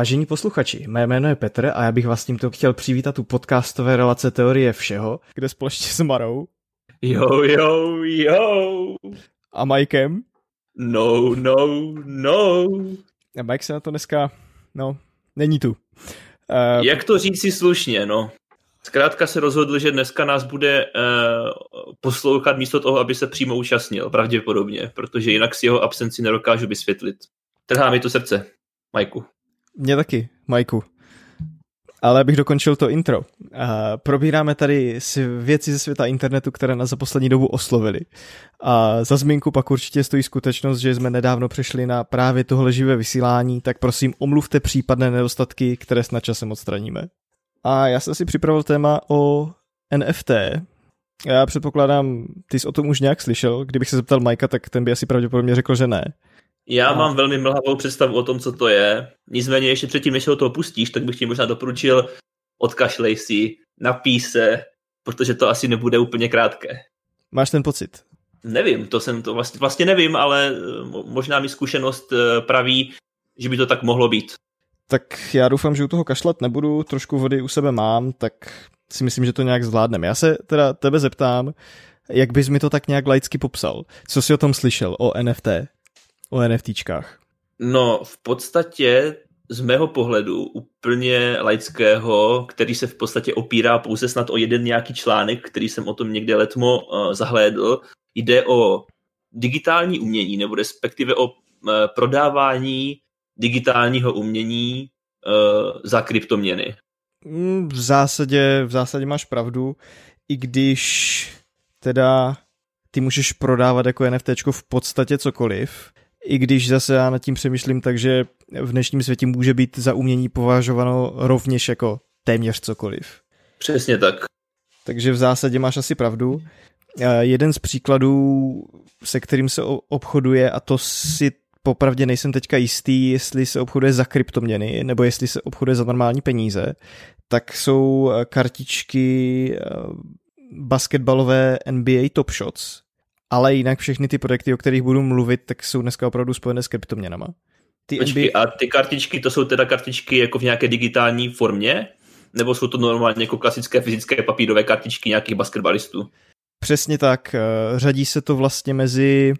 Vážení posluchači, mé jméno je Petr a já bych vás tímto chtěl přivítat u podcastové relace Teorie všeho, kde společně s Marou. Jo, jo, jo. A Mikem. No, no, no. A Mike se na to dneska, no, není tu. Uh, Jak to říct si slušně, no. Zkrátka se rozhodl, že dneska nás bude uh, poslouchat místo toho, aby se přímo účastnil, pravděpodobně, protože jinak si jeho absenci nedokážu vysvětlit. Trhá mi to srdce, Majku. Mě taky, Majku. Ale abych dokončil to intro. Uh, probíráme tady věci ze světa internetu, které nás za poslední dobu oslovily. A za zmínku pak určitě stojí skutečnost, že jsme nedávno přešli na právě tohle živé vysílání, tak prosím omluvte případné nedostatky, které snad časem odstraníme. A já jsem si připravil téma o NFT. Já předpokládám, ty jsi o tom už nějak slyšel. Kdybych se zeptal Majka, tak ten by asi pravděpodobně řekl, že ne. Já a... mám velmi mlhavou představu o tom, co to je. Nicméně ještě předtím, než se o toho pustíš, tak bych ti možná doporučil odkašlej si, napí se, protože to asi nebude úplně krátké. Máš ten pocit? Nevím, to jsem to vlastně, vlastně nevím, ale eh, možná mi zkušenost eh, praví, že by to tak mohlo být. Tak já doufám, že u toho kašlat nebudu, trošku vody u sebe mám, tak si myslím, že to nějak zvládneme. Já se teda tebe zeptám, jak bys mi to tak nějak laicky popsal? Co jsi o tom slyšel, o NFT? O NFTčkách? No, v podstatě z mého pohledu úplně laického, který se v podstatě opírá pouze snad o jeden nějaký článek, který jsem o tom někde letmo uh, zahlédl, jde o digitální umění, nebo respektive o uh, prodávání digitálního umění uh, za kryptoměny. Mm, v zásadě, v zásadě máš pravdu, i když teda ty můžeš prodávat jako NFT v podstatě cokoliv, i když zase já nad tím přemýšlím, takže v dnešním světě může být za umění považováno rovněž jako téměř cokoliv. Přesně tak. Takže v zásadě máš asi pravdu. Jeden z příkladů, se kterým se obchoduje, a to si popravdě nejsem teďka jistý, jestli se obchoduje za kryptoměny, nebo jestli se obchoduje za normální peníze, tak jsou kartičky eh, basketbalové NBA Top Shots, ale jinak všechny ty projekty, o kterých budu mluvit, tak jsou dneska opravdu spojené s kryptoměnama. Ty Počkej, NBA... a ty kartičky, to jsou teda kartičky jako v nějaké digitální formě? Nebo jsou to normálně jako klasické fyzické papírové kartičky nějakých basketbalistů? Přesně tak. Eh, řadí se to vlastně mezi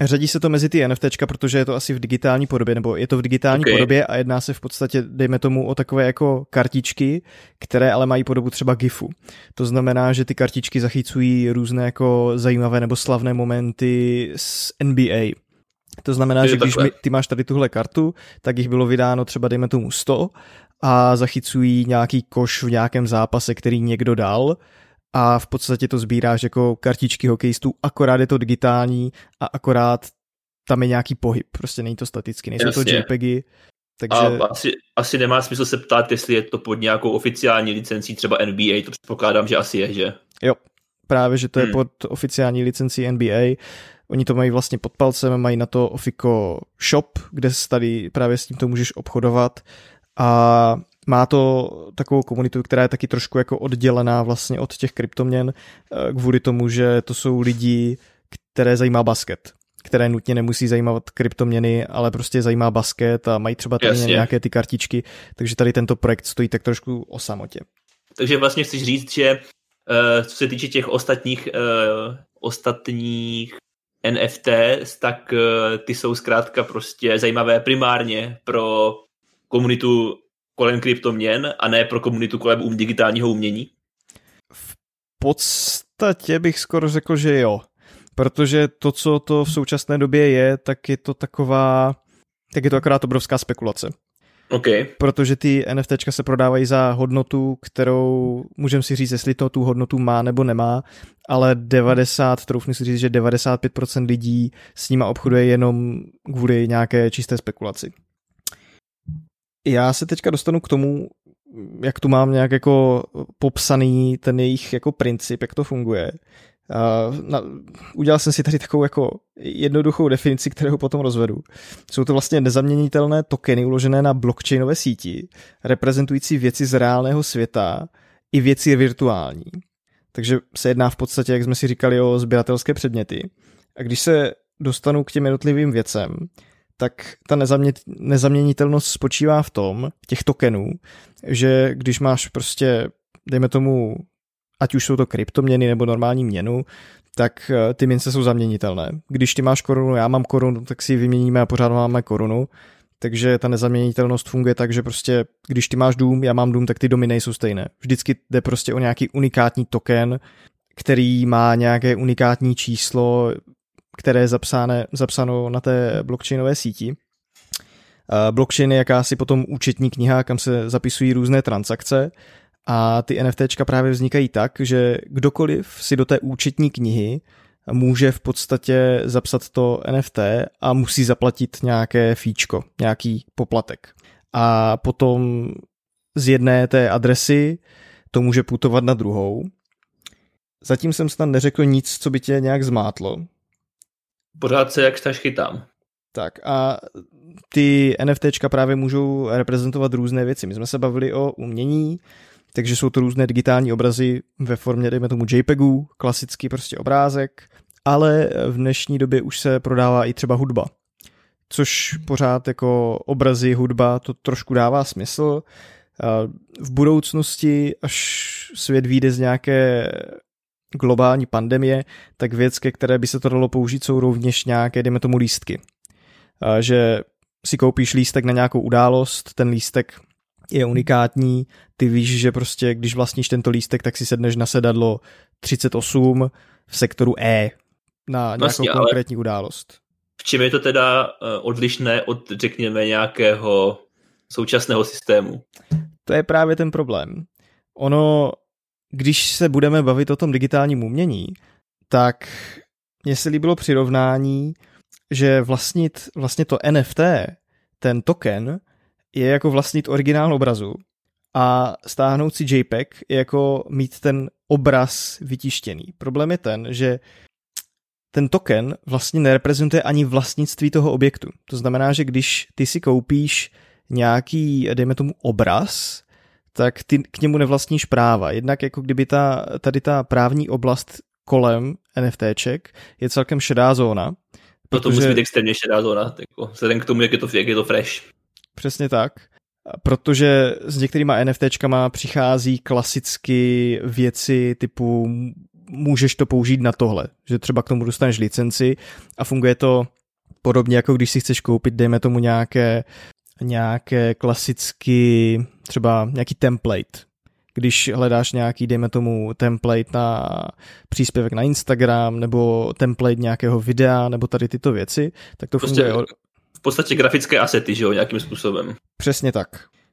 Řadí se to mezi ty NFTčka, protože je to asi v digitální podobě, nebo je to v digitální okay. podobě a jedná se v podstatě, dejme tomu, o takové jako kartičky, které ale mají podobu třeba GIFu. To znamená, že ty kartičky zachycují různé jako zajímavé nebo slavné momenty z NBA. To znamená, je že když mi, ty máš tady tuhle kartu, tak jich bylo vydáno třeba dejme tomu 100 a zachycují nějaký koš v nějakém zápase, který někdo dal a v podstatě to sbíráš jako kartičky hokejistů, akorát je to digitální a akorát tam je nějaký pohyb, prostě není to staticky, nejsou Jasně. to JPEGy. Takže... A asi, asi nemá smysl se ptát, jestli je to pod nějakou oficiální licencí, třeba NBA, to předpokládám, že asi je, že? Jo, právě, že to hmm. je pod oficiální licencí NBA. Oni to mají vlastně pod palcem, mají na to Ofico Shop, kde tady právě s tím to můžeš obchodovat a má to takovou komunitu, která je taky trošku jako oddělená vlastně od těch kryptoměn eh, kvůli tomu, že to jsou lidi, které zajímá basket které nutně nemusí zajímat kryptoměny, ale prostě zajímá basket a mají třeba tady Jasně. nějaké ty kartičky, takže tady tento projekt stojí tak trošku o samotě. Takže vlastně chceš říct, že uh, co se týče těch ostatních, uh, ostatních NFT, tak ty jsou zkrátka prostě zajímavé primárně pro komunitu kolem kryptoměn a ne pro komunitu kolem um digitálního umění? V podstatě bych skoro řekl, že jo. Protože to, co to v současné době je, tak je to taková, tak je to akorát obrovská spekulace. Okay. Protože ty NFT se prodávají za hodnotu, kterou můžeme si říct, jestli to tu hodnotu má nebo nemá, ale 90, troufnu si říct, že 95% lidí s nima obchoduje jenom kvůli nějaké čisté spekulaci. Já se teďka dostanu k tomu, jak tu mám nějak jako popsaný ten jejich jako princip, jak to funguje. Uh, na, udělal jsem si tady takovou jako jednoduchou definici, kterou potom rozvedu. Jsou to vlastně nezaměnitelné tokeny uložené na blockchainové síti, reprezentující věci z reálného světa i věci virtuální. Takže se jedná v podstatě, jak jsme si říkali, o sběratelské předměty. A když se dostanu k těm jednotlivým věcem, tak ta nezamě, nezaměnitelnost spočívá v tom, těch tokenů, že když máš prostě, dejme tomu, ať už jsou to kryptoměny nebo normální měnu, tak eh, ty mince jsou zaměnitelné. Když ty máš korunu, já mám korunu, tak si ji vyměníme a pořád máme korunu. Takže ta nezaměnitelnost funguje tak, že prostě, když ty máš dům, já mám dům, tak ty domy nejsou stejné. Vždycky jde prostě o nějaký unikátní token, který má nějaké unikátní číslo, které je zapsáno, zapsáno na té blockchainové síti. Blockchain je jakási potom účetní kniha, kam se zapisují různé transakce a ty NFTčka právě vznikají tak, že kdokoliv si do té účetní knihy může v podstatě zapsat to NFT a musí zaplatit nějaké fíčko, nějaký poplatek. A potom z jedné té adresy to může putovat na druhou. Zatím jsem snad neřekl nic, co by tě nějak zmátlo. Pořád se jak taž chytám. Tak a ty NFTčka právě můžou reprezentovat různé věci. My jsme se bavili o umění, takže jsou to různé digitální obrazy ve formě, dejme tomu JPEGů, klasický prostě obrázek, ale v dnešní době už se prodává i třeba hudba, což pořád jako obrazy, hudba, to trošku dává smysl. V budoucnosti, až svět vyjde z nějaké globální pandemie, tak věc, ke které by se to dalo použít, jsou rovněž nějaké, dejme tomu, lístky. Že si koupíš lístek na nějakou událost, ten lístek je unikátní, ty víš, že prostě když vlastníš tento lístek, tak si sedneš na sedadlo 38 v sektoru E na nějakou vlastně, konkrétní událost. V čem je to teda eh, odlišné od, řekněme, nějakého současného systému? To je právě ten problém. Ono, když se budeme bavit o tom digitálním umění, tak mně se líbilo přirovnání, že vlastnit vlastně to NFT, ten token, je jako vlastnit originál obrazu a stáhnout si JPEG je jako mít ten obraz vytištěný. Problém je ten, že ten token vlastně nereprezentuje ani vlastnictví toho objektu. To znamená, že když ty si koupíš nějaký, dejme tomu, obraz, tak ty k němu nevlastníš práva. Jednak jako kdyby ta, tady ta právní oblast kolem NFTček je celkem šedá zóna. Protože... To musí být extrémně šedá zóna, jako, vzhledem k tomu, jak je to, jak je to fresh. Přesně tak. Protože s některýma NFTčkama přichází klasicky věci typu můžeš to použít na tohle, že třeba k tomu dostaneš licenci a funguje to podobně jako když si chceš koupit, dejme tomu nějaké, nějaké klasicky, třeba nějaký template, když hledáš nějaký, dejme tomu, template na příspěvek na Instagram, nebo template nějakého videa, nebo tady tyto věci, tak to prostě funguje v podstatě grafické asety, že jo, nějakým způsobem. Přesně tak.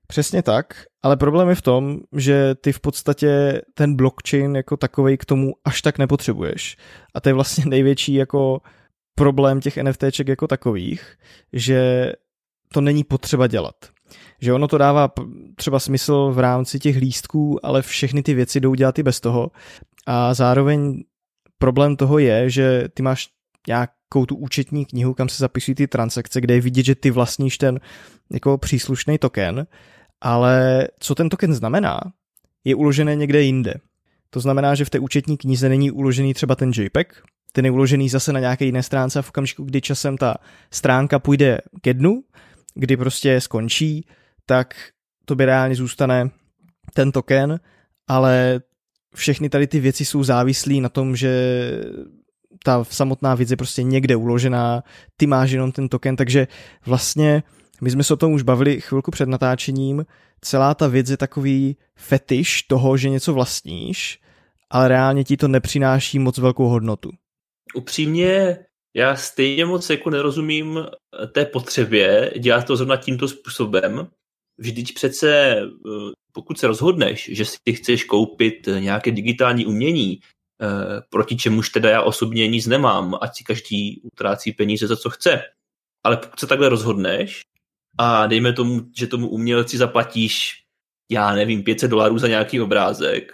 Přesně tak, ale problém je v tom, že ty v podstatě ten blockchain jako takový k tomu až tak nepotřebuješ. A to je vlastně největší jako problém těch NFTček jako takových, že to není potřeba dělat. Že ono to dává třeba smysl v rámci těch lístků, ale všechny ty věci jdou dělat i bez toho. A zároveň problém toho je, že ty máš nějakou tu účetní knihu, kam se zapisují ty transakce, kde je vidět, že ty vlastníš ten jako příslušný token, ale co ten token znamená, je uložené někde jinde. To znamená, že v té účetní knize není uložený třeba ten JPEG, ten je uložený zase na nějaké jiné stránce a v okamžiku, kdy časem ta stránka půjde ke dnu, kdy prostě skončí, tak to by reálně zůstane ten token, ale všechny tady ty věci jsou závislí na tom, že ta samotná věc je prostě někde uložená, ty máš jenom ten token, takže vlastně my jsme se o tom už bavili chvilku před natáčením, celá ta věc je takový fetiš toho, že něco vlastníš, ale reálně ti to nepřináší moc velkou hodnotu. Upřímně, já stejně moc jako nerozumím té potřebě dělat to zrovna tímto způsobem. Vždyť přece, eh, pokud se rozhodneš, že si chceš koupit nějaké digitální umění, Eh, proti čemuž teda já osobně nic nemám, ať si každý utrácí peníze za co chce. Ale pokud se takhle rozhodneš a dejme tomu, že tomu umělci zaplatíš, já nevím, 500 dolarů za nějaký obrázek,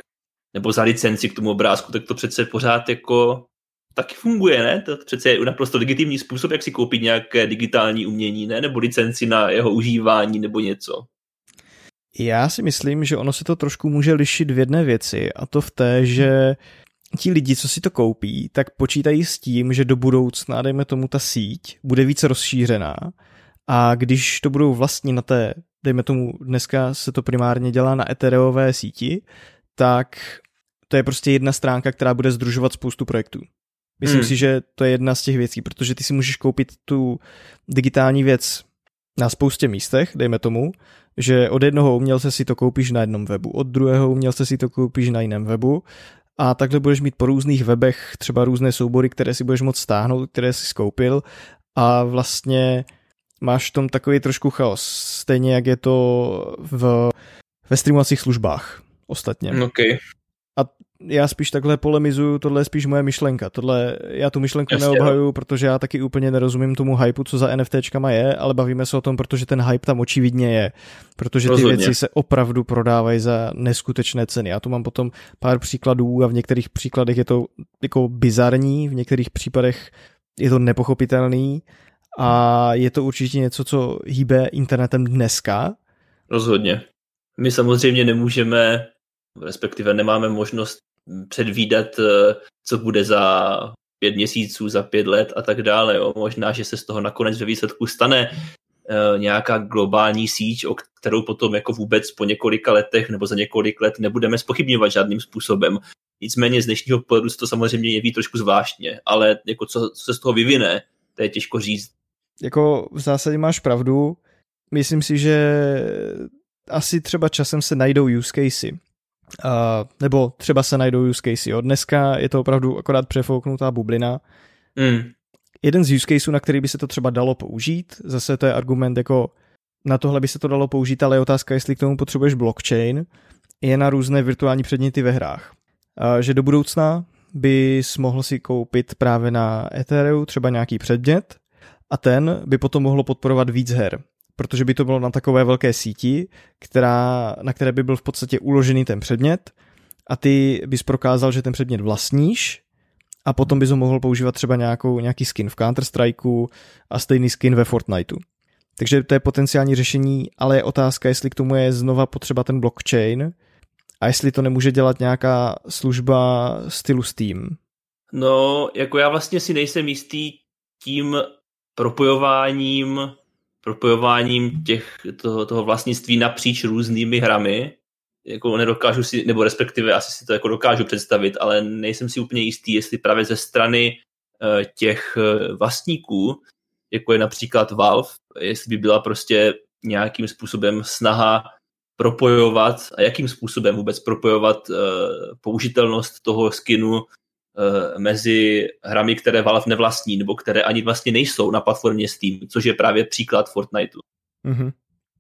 nebo za licenci k tomu obrázku, tak to přece pořád jako taky funguje, ne? To přece je naprosto legitimní způsob, jak si koupit nějaké digitální umění, ne? Nebo licenci na jeho užívání nebo něco. Já si myslím, že ono se to trošku může lišit v jedné věci a to v té, že ti lidi, co si to koupí, tak počítají s tím, že do budoucna, dejme tomu, ta síť bude více rozšířená A když to budou vlastní na té, dejme tomu, dneska se to primárně dělá na Ethereové síti, tak to je prostě jedna stránka, která bude združovat spoustu projektů. Myslím hmm. si, že to je jedna z těch věcí, protože ty si můžeš koupit tu digitální věc na spoustě místech, dejme tomu, že od jednoho umělce si to koupíš na jednom webu, od druhého umělce si to koupíš na jiném webu a takhle budeš mít po různých webech třeba různé soubory, které si budeš moct stáhnout, které si skoupil a vlastně máš v tom takový trošku chaos, stejně jak je to v, ve streamovacích službách ostatně. Okay. Já spíš takhle polemizuju, tohle je spíš moje myšlenka. Tohle, já tu myšlenku Jasně, neobhajuju, no. protože já taky úplně nerozumím tomu hypeu, co za NFTčkama je, ale bavíme se o tom, protože ten hype tam očividně je. Protože ty Rozhodně. věci se opravdu prodávají za neskutečné ceny. Já tu mám potom pár příkladů a v některých příkladech je to jako bizarní, v některých případech je to nepochopitelný a je to určitě něco, co hýbe internetem dneska. Rozhodně. My samozřejmě nemůžeme, respektive nemáme možnost předvídat, eh, co bude za pět měsíců, za pět let a tak dále. Jo. Možná, že se z toho nakonec ve výsledku stane uh, nějaká globální síť, o kterou potom jako vůbec po několika letech nebo za několik let nebudeme spochybňovat žádným způsobem. Nicméně z dnešního pohledu se to samozřejmě jeví trošku zvláštně, ale jako co, co se z toho vyvine, to je těžko říct. Jako v zásadě máš pravdu. Myslím si, že asi třeba časem se najdou use casey. Uh, nebo třeba se najdou use casey. Od dneska je to opravdu akorát přefouknutá bublina. Mm. Jeden z use caseů, na který by se to třeba dalo použít, zase to je argument jako na tohle by se to dalo použít, ale je otázka, jestli k tomu potřebuješ blockchain, je na různé virtuální předměty ve hrách. Uh, že do budoucna bys mohl si koupit právě na Ethereum třeba nějaký předmět a ten by potom mohlo podporovat víc her protože by to bylo na takové velké síti, která, na které by byl v podstatě uložený ten předmět a ty bys prokázal, že ten předmět vlastníš a potom bys ho mohl používat třeba nějakou, nějaký skin v Counter-Strikeu a stejný skin ve Fortniteu. Takže to je potenciální řešení, ale je otázka, jestli k tomu je znova potřeba ten blockchain a jestli to nemůže dělat nějaká služba stylu Steam. No, jako já vlastně si nejsem jistý tím propojováním propojováním těch, toho, toho vlastnictví napříč různými hrami, jako nedokážu si, nebo respektive asi si to jako dokážu představit, ale nejsem si úplně jistý, jestli právě ze strany uh, těch uh, vlastníků, jako je například Valve, jestli by byla prostě nějakým způsobem snaha propojovat a jakým způsobem vůbec propojovat uh, použitelnost toho skinu Eh, mezi hrami, které Valve nevlastní, nebo které ani vlastně nejsou na platformě Steam, což je právě příklad Fortniteu. Mm-hmm.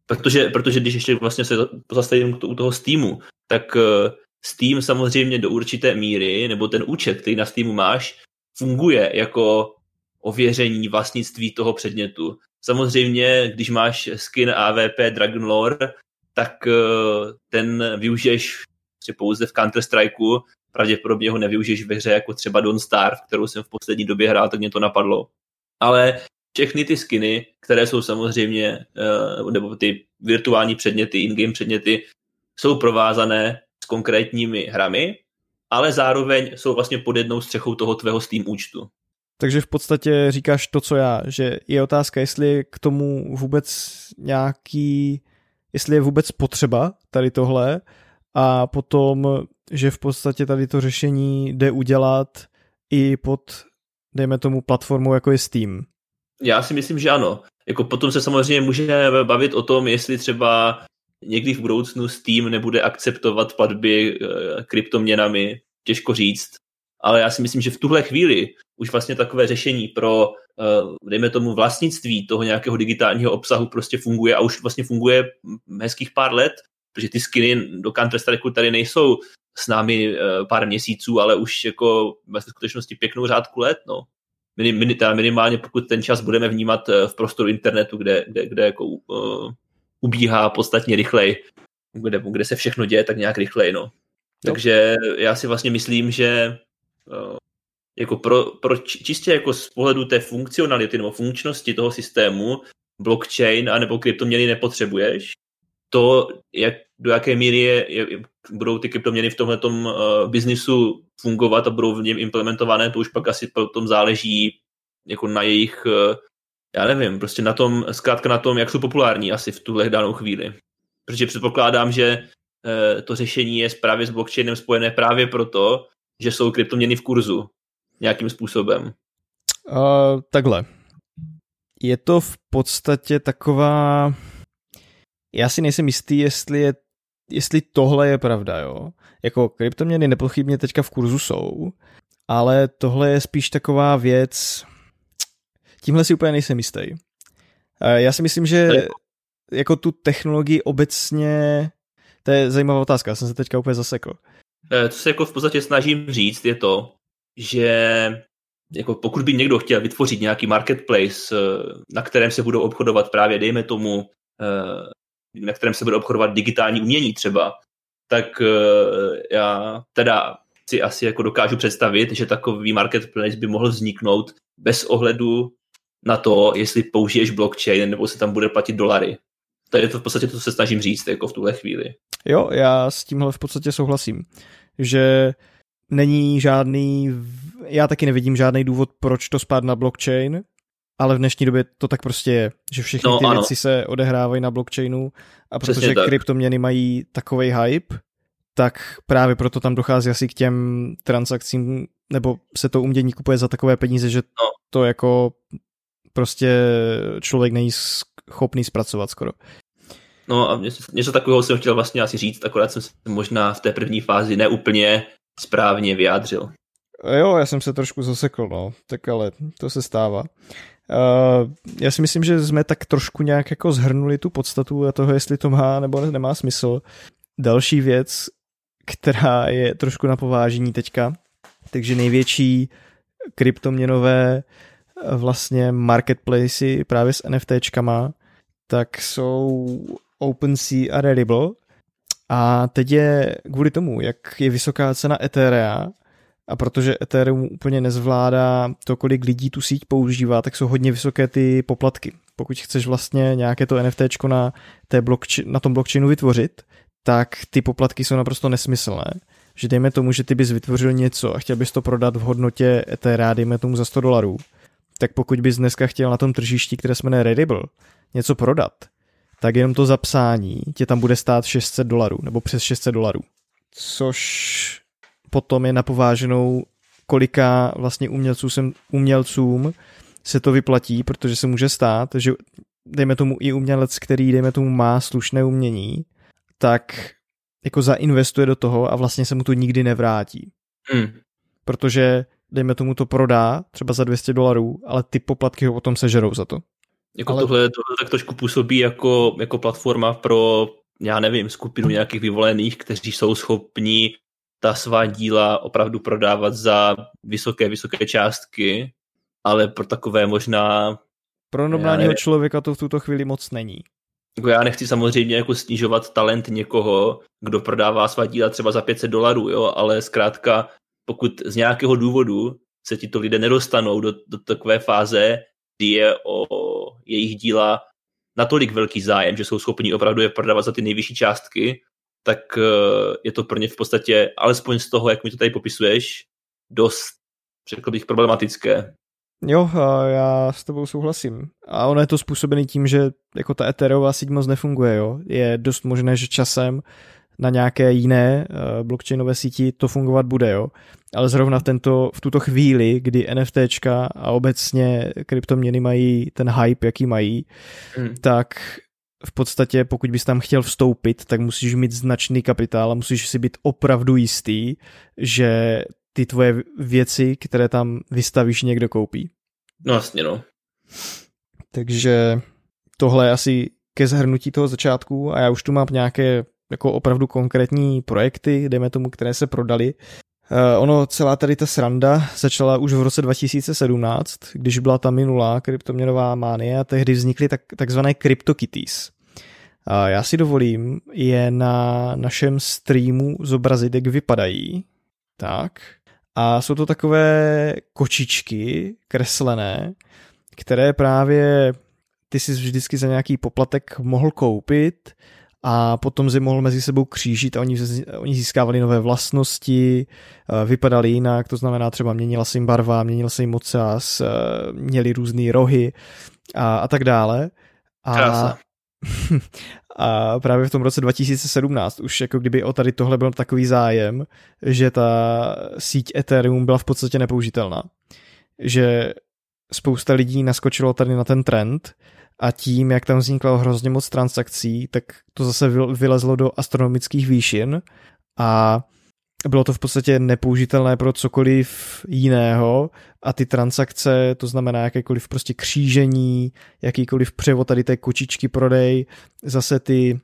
Protože, protože když ještě vlastně se pozastavím u toho Steamu, tak eh, Steam samozřejmě do určité míry, nebo ten účet, který na Steamu máš, funguje jako ověření vlastnictví toho předmětu. Samozřejmě, když máš skin AVP Dragon Lore, tak eh, ten využiješ pouze v Counter-Strikeu pravděpodobně ho nevyužiješ ve hře jako třeba Don't Starve, kterou jsem v poslední době hrál, tak mě to napadlo. Ale všechny ty skiny, které jsou samozřejmě, eh, nebo ty virtuální předměty, in-game předměty, jsou provázané s konkrétními hrami, ale zároveň jsou vlastně pod jednou střechou toho tvého Steam účtu. Takže v podstatě říkáš to, co já, že je otázka, jestli k tomu vůbec nějaký, jestli je vůbec potřeba tady tohle a potom že v podstatě tady to řešení jde udělat i pod, dejme tomu, platformu jako je Steam. Já si myslím, že ano. Jako potom se samozřejmě můžeme bavit o tom, jestli třeba někdy v budoucnu Steam nebude akceptovat platby e, kryptoměnami, těžko říct, ale já si myslím, že v tuhle chvíli už vlastně takové řešení pro, e, dejme tomu, vlastnictví toho nějakého digitálního obsahu prostě funguje a už vlastně funguje hezkých pár let, protože ty skiny do Counter-Strike tady nejsou s námi uh, pár měsíců, ale už jako ve skutečnosti pěknou řádku let, no. Minim, min, teda minimálně pokud ten čas budeme vnímat uh, v prostoru internetu, kde, kde, kde jako uh, ubíhá podstatně rychleji, kde, kde se všechno děje tak nějak rychleji, no. Takže já si vlastně myslím, že uh, jako pro, pro čistě jako z pohledu té funkcionality nebo funkčnosti toho systému blockchain anebo kryptoměny nepotřebuješ, to, jak, do jaké míry je, je, budou ty kryptoměny v tomhle uh, biznisu fungovat a budou v něm implementované, to už pak asi potom záleží jako na jejich uh, já nevím, prostě na tom, zkrátka na tom, jak jsou populární asi v tuhle danou chvíli. Protože předpokládám, že e, to řešení je právě s blockchainem spojené právě proto, že jsou kryptoměny v kurzu nějakým způsobem. Uh, takhle. Je to v podstatě taková... Já si nejsem jistý, jestli, je, jestli tohle je pravda, jo. Jako kryptoměny nepochybně teďka v kurzu jsou, ale tohle je spíš taková věc, tímhle si úplně nejsem jistý. Já si myslím, že jako tu technologii obecně, to je zajímavá otázka, já jsem se teďka úplně zasekl. Eh, co se jako v podstatě snažím říct, je to, že jako pokud by někdo chtěl vytvořit nějaký marketplace, eh, na kterém se budou obchodovat právě, dejme tomu, eh, na kterém se bude obchodovat digitální umění třeba, tak já teda si asi jako dokážu představit, že takový marketplace by mohl vzniknout bez ohledu na to, jestli použiješ blockchain nebo se tam bude platit dolary. To je to v podstatě to, co se snažím říct jako v tuhle chvíli. Jo, já s tímhle v podstatě souhlasím, že není žádný, já taky nevidím žádný důvod, proč to spát na blockchain, ale v dnešní době to tak prostě je, že všechny no, ty ano. věci se odehrávají na blockchainu a protože kryptoměny mají takový hype, tak právě proto tam dochází asi k těm transakcím, nebo se to umění kupuje za takové peníze, že no. to jako prostě člověk není schopný zpracovat skoro. No a něco, něco takového jsem chtěl vlastně asi říct, akorát jsem se možná v té první fázi neúplně správně vyjádřil. Jo, já jsem se trošku zasekl, no, tak ale to se stává. Uh, já si myslím, že jsme tak trošku nějak jako zhrnuli tu podstatu a toho, jestli to má nebo nemá smysl. Další věc, která je trošku na povážení teďka, takže největší kryptoměnové vlastně marketplacy právě s NFTčkama, tak jsou OpenSea a Rarible. A teď je kvůli tomu, jak je vysoká cena Etherea, a protože Ethereum úplně nezvládá to, kolik lidí tu síť používá, tak jsou hodně vysoké ty poplatky. Pokud chceš vlastně nějaké to NFT na, té blockchain, na tom blockchainu vytvořit, tak ty poplatky jsou naprosto nesmyslné. Že dejme tomu, že ty bys vytvořil něco a chtěl bys to prodat v hodnotě Etherea, dejme tomu za 100 dolarů, tak pokud bys dneska chtěl na tom tržišti, které se jmenuje Redible, něco prodat, tak jenom to zapsání tě tam bude stát 600 dolarů, nebo přes 600 dolarů. Což potom je napováženou, kolika vlastně umělců sem, umělcům se to vyplatí, protože se může stát, že dejme tomu i umělec, který dejme tomu má slušné umění, tak jako zainvestuje do toho a vlastně se mu to nikdy nevrátí. Hmm. Protože dejme tomu to prodá třeba za 200 dolarů, ale ty poplatky ho potom sežerou za to. Jako ale... tohle, tohle tak trošku působí jako, jako platforma pro, já nevím, skupinu nějakých vyvolených, kteří jsou schopní ta svá díla opravdu prodávat za vysoké, vysoké částky, ale pro takové možná... Pro normálního člověka to v tuto chvíli moc není. Jako já nechci samozřejmě jako snižovat talent někoho, kdo prodává svá díla třeba za 500 dolarů, jo, ale zkrátka pokud z nějakého důvodu se tito lidé nedostanou do, do takové fáze, kdy je o jejich díla natolik velký zájem, že jsou schopni opravdu je prodávat za ty nejvyšší částky, tak eh, je to pro ně v podstatě, alespoň z toho, jak mi to tady popisuješ, dost, řekl bych, problematické. Jo, já s tebou souhlasím. A ono je to způsobený tím, že jako ta Ethereová síť moc nefunguje, jo. Je dost možné, že časem na nějaké jiné uh, blockchainové síti to fungovat bude, jo. Ale zrovna v, tento, v tuto chvíli, kdy NFTčka a obecně kryptoměny mají ten hype, jaký mají, hmm. tak v podstatě, pokud bys tam chtěl vstoupit, tak musíš mít značný kapitál a musíš si být opravdu jistý, že ty tvoje věci, které tam vystavíš, někdo koupí. No jasně, no. Takže tohle je asi ke zhrnutí toho začátku a já už tu mám nějaké jako opravdu konkrétní projekty, dejme tomu, které se prodali. Uh, ono, celá tady ta sranda začala už v roce 2017, když byla ta minulá kryptoměnová mánie a tehdy vznikly tak, takzvané CryptoKitties. Uh, já si dovolím je na našem streamu zobrazit, jak vypadají. Tak. A jsou to takové kočičky kreslené, které právě ty si vždycky za nějaký poplatek mohl koupit a potom si mohl mezi sebou křížit a oni, oni získávali nové vlastnosti, eh, vypadali jinak, to znamená třeba měnila se jim barva, měnil se jim ocas, eh, měli různé rohy a, a tak dále. A, Krása. a právě v tom roce 2017 už jako kdyby o tady tohle byl takový zájem, že ta síť Ethereum byla v podstatě nepoužitelná. Že spousta lidí naskočilo tady na ten trend a tím, jak tam vzniklo hrozně moc transakcí, tak to zase vylezlo do astronomických výšin. A bylo to v podstatě nepoužitelné pro cokoliv jiného. A ty transakce, to znamená jakékoliv prostě křížení, jakýkoliv převod tady té kočičky prodej, zase ty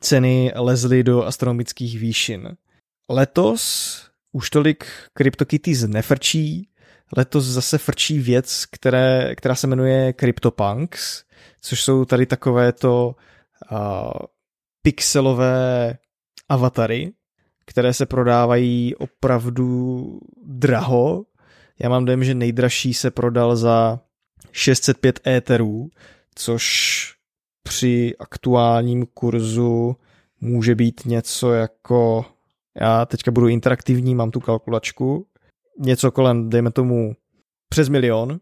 ceny lezly do astronomických výšin. Letos už tolik CryptoKitties nefrčí, letos zase frčí věc, které, která se jmenuje CryptoPunks, což jsou tady takovéto uh, pixelové avatary, které se prodávají opravdu draho. Já mám dojem, že nejdražší se prodal za 605 éterů, což při aktuálním kurzu může být něco jako, já teďka budu interaktivní, mám tu kalkulačku, něco kolem, dejme tomu, přes milion.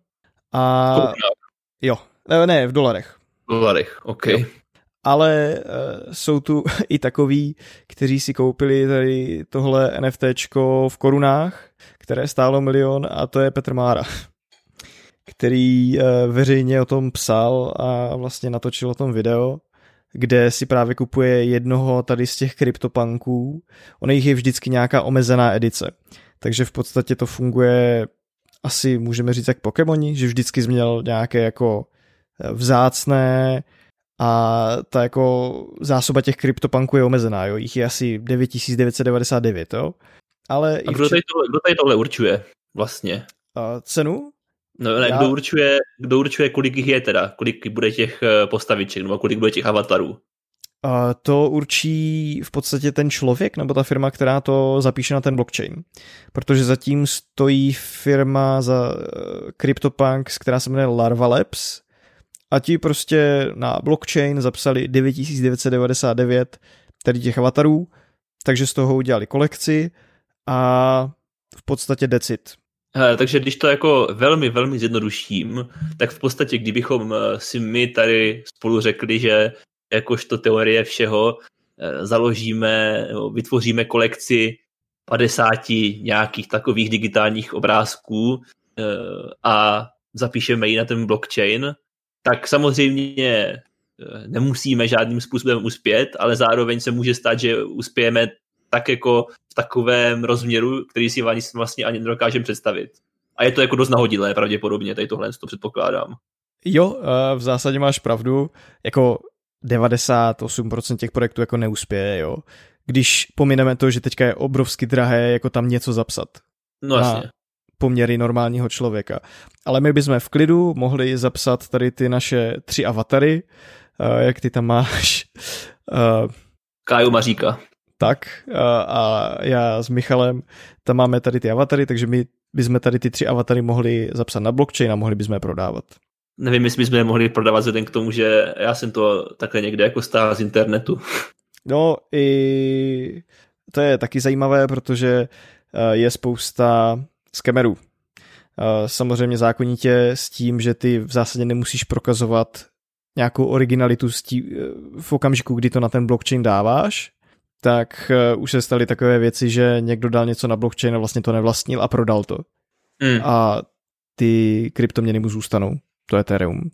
A jo, ne, ne, v dolarech. V dolarech, OK. Jo ale uh, jsou tu i takový, kteří si koupili tady tohle NFTčko v korunách, které stálo milion a to je Petr Mára, který uh, veřejně o tom psal a vlastně natočil o tom video, kde si právě kupuje jednoho tady z těch kryptopanků. Ono jich je vždycky nějaká omezená edice. Takže v podstatě to funguje asi můžeme říct jak Pokémoni, že vždycky změl nějaké jako eh, vzácné a ta jako zásoba těch kryptopanků je omezená, jo, jich je asi 9999, jo. Ale a kdo tady, tohle, kdo tady tohle určuje vlastně? A cenu? No ne, Já... kdo, určuje, kdo určuje, kolik jich je teda, kolik bude těch eh, postaviček, nebo kolik bude těch avatarů? To určí v podstatě ten člověk nebo ta firma, která to zapíše na ten blockchain. Protože zatím stojí firma za eh, CryptoPunks, která se jmenuje Larva Labs, a ti prostě na blockchain zapsali 9999 tady těch avatarů, takže z toho udělali kolekci a v podstatě decit. Takže když to jako velmi, velmi zjednoduším, tak v podstatě, kdybychom eh, si my tady spolu řekli, že jakožto teorie všeho eh, založíme, vytvoříme kolekci 50 nějakých takových digitálních obrázků eh, a zapíšeme ji na ten blockchain, tak samozřejmě eh, nemusíme žádným způsobem uspět, ale zároveň se může stát, že uspějeme tak jako v takovém rozměru, který si vlastně ani nedokážeme představit. A je to jako dost nahodilé pravděpodobně, tady tohle to předpokládám. Jo, v zásadě máš pravdu, jako 98% těch projektů jako neuspěje, jo. Když pomineme to, že teďka je obrovsky drahé jako tam něco zapsat. No jasně poměry normálního člověka. Ale my bychom v klidu mohli zapsat tady ty naše tři avatary, uh, jak ty tam máš. Uh, Káju Maříka. Tak uh, a já s Michalem tam máme tady ty avatary, takže my bychom tady ty tři avatary mohli zapsat na blockchain a mohli bychom je prodávat. Nevím, jestli bychom je mohli prodávat vzhledem k tomu, že já jsem to takhle někde jako stál z internetu. No i to je taky zajímavé, protože je spousta z kamerů. Samozřejmě zákonitě s tím, že ty v zásadě nemusíš prokazovat nějakou originalitu v okamžiku, kdy to na ten blockchain dáváš, tak už se staly takové věci, že někdo dal něco na blockchain a vlastně to nevlastnil a prodal to. Mm. A ty kryptoměny mu zůstanou. To je Ethereum.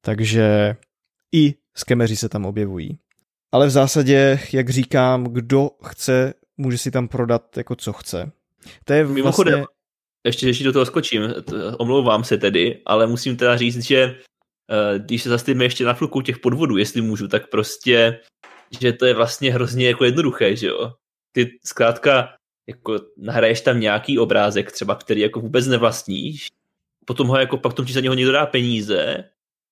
Takže i skemeři se tam objevují. Ale v zásadě, jak říkám, kdo chce, může si tam prodat jako co chce. To je Mimochodem, vlastně... ještě, ještě do toho skočím, omlouvám se tedy, ale musím teda říct, že eh, když se zastavíme ještě na chvilku těch podvodů, jestli můžu, tak prostě, že to je vlastně hrozně jako jednoduché, že jo. Ty zkrátka jako nahraješ tam nějaký obrázek třeba, který jako vůbec nevlastníš, potom ho jako pak tom za něho někdo dá peníze,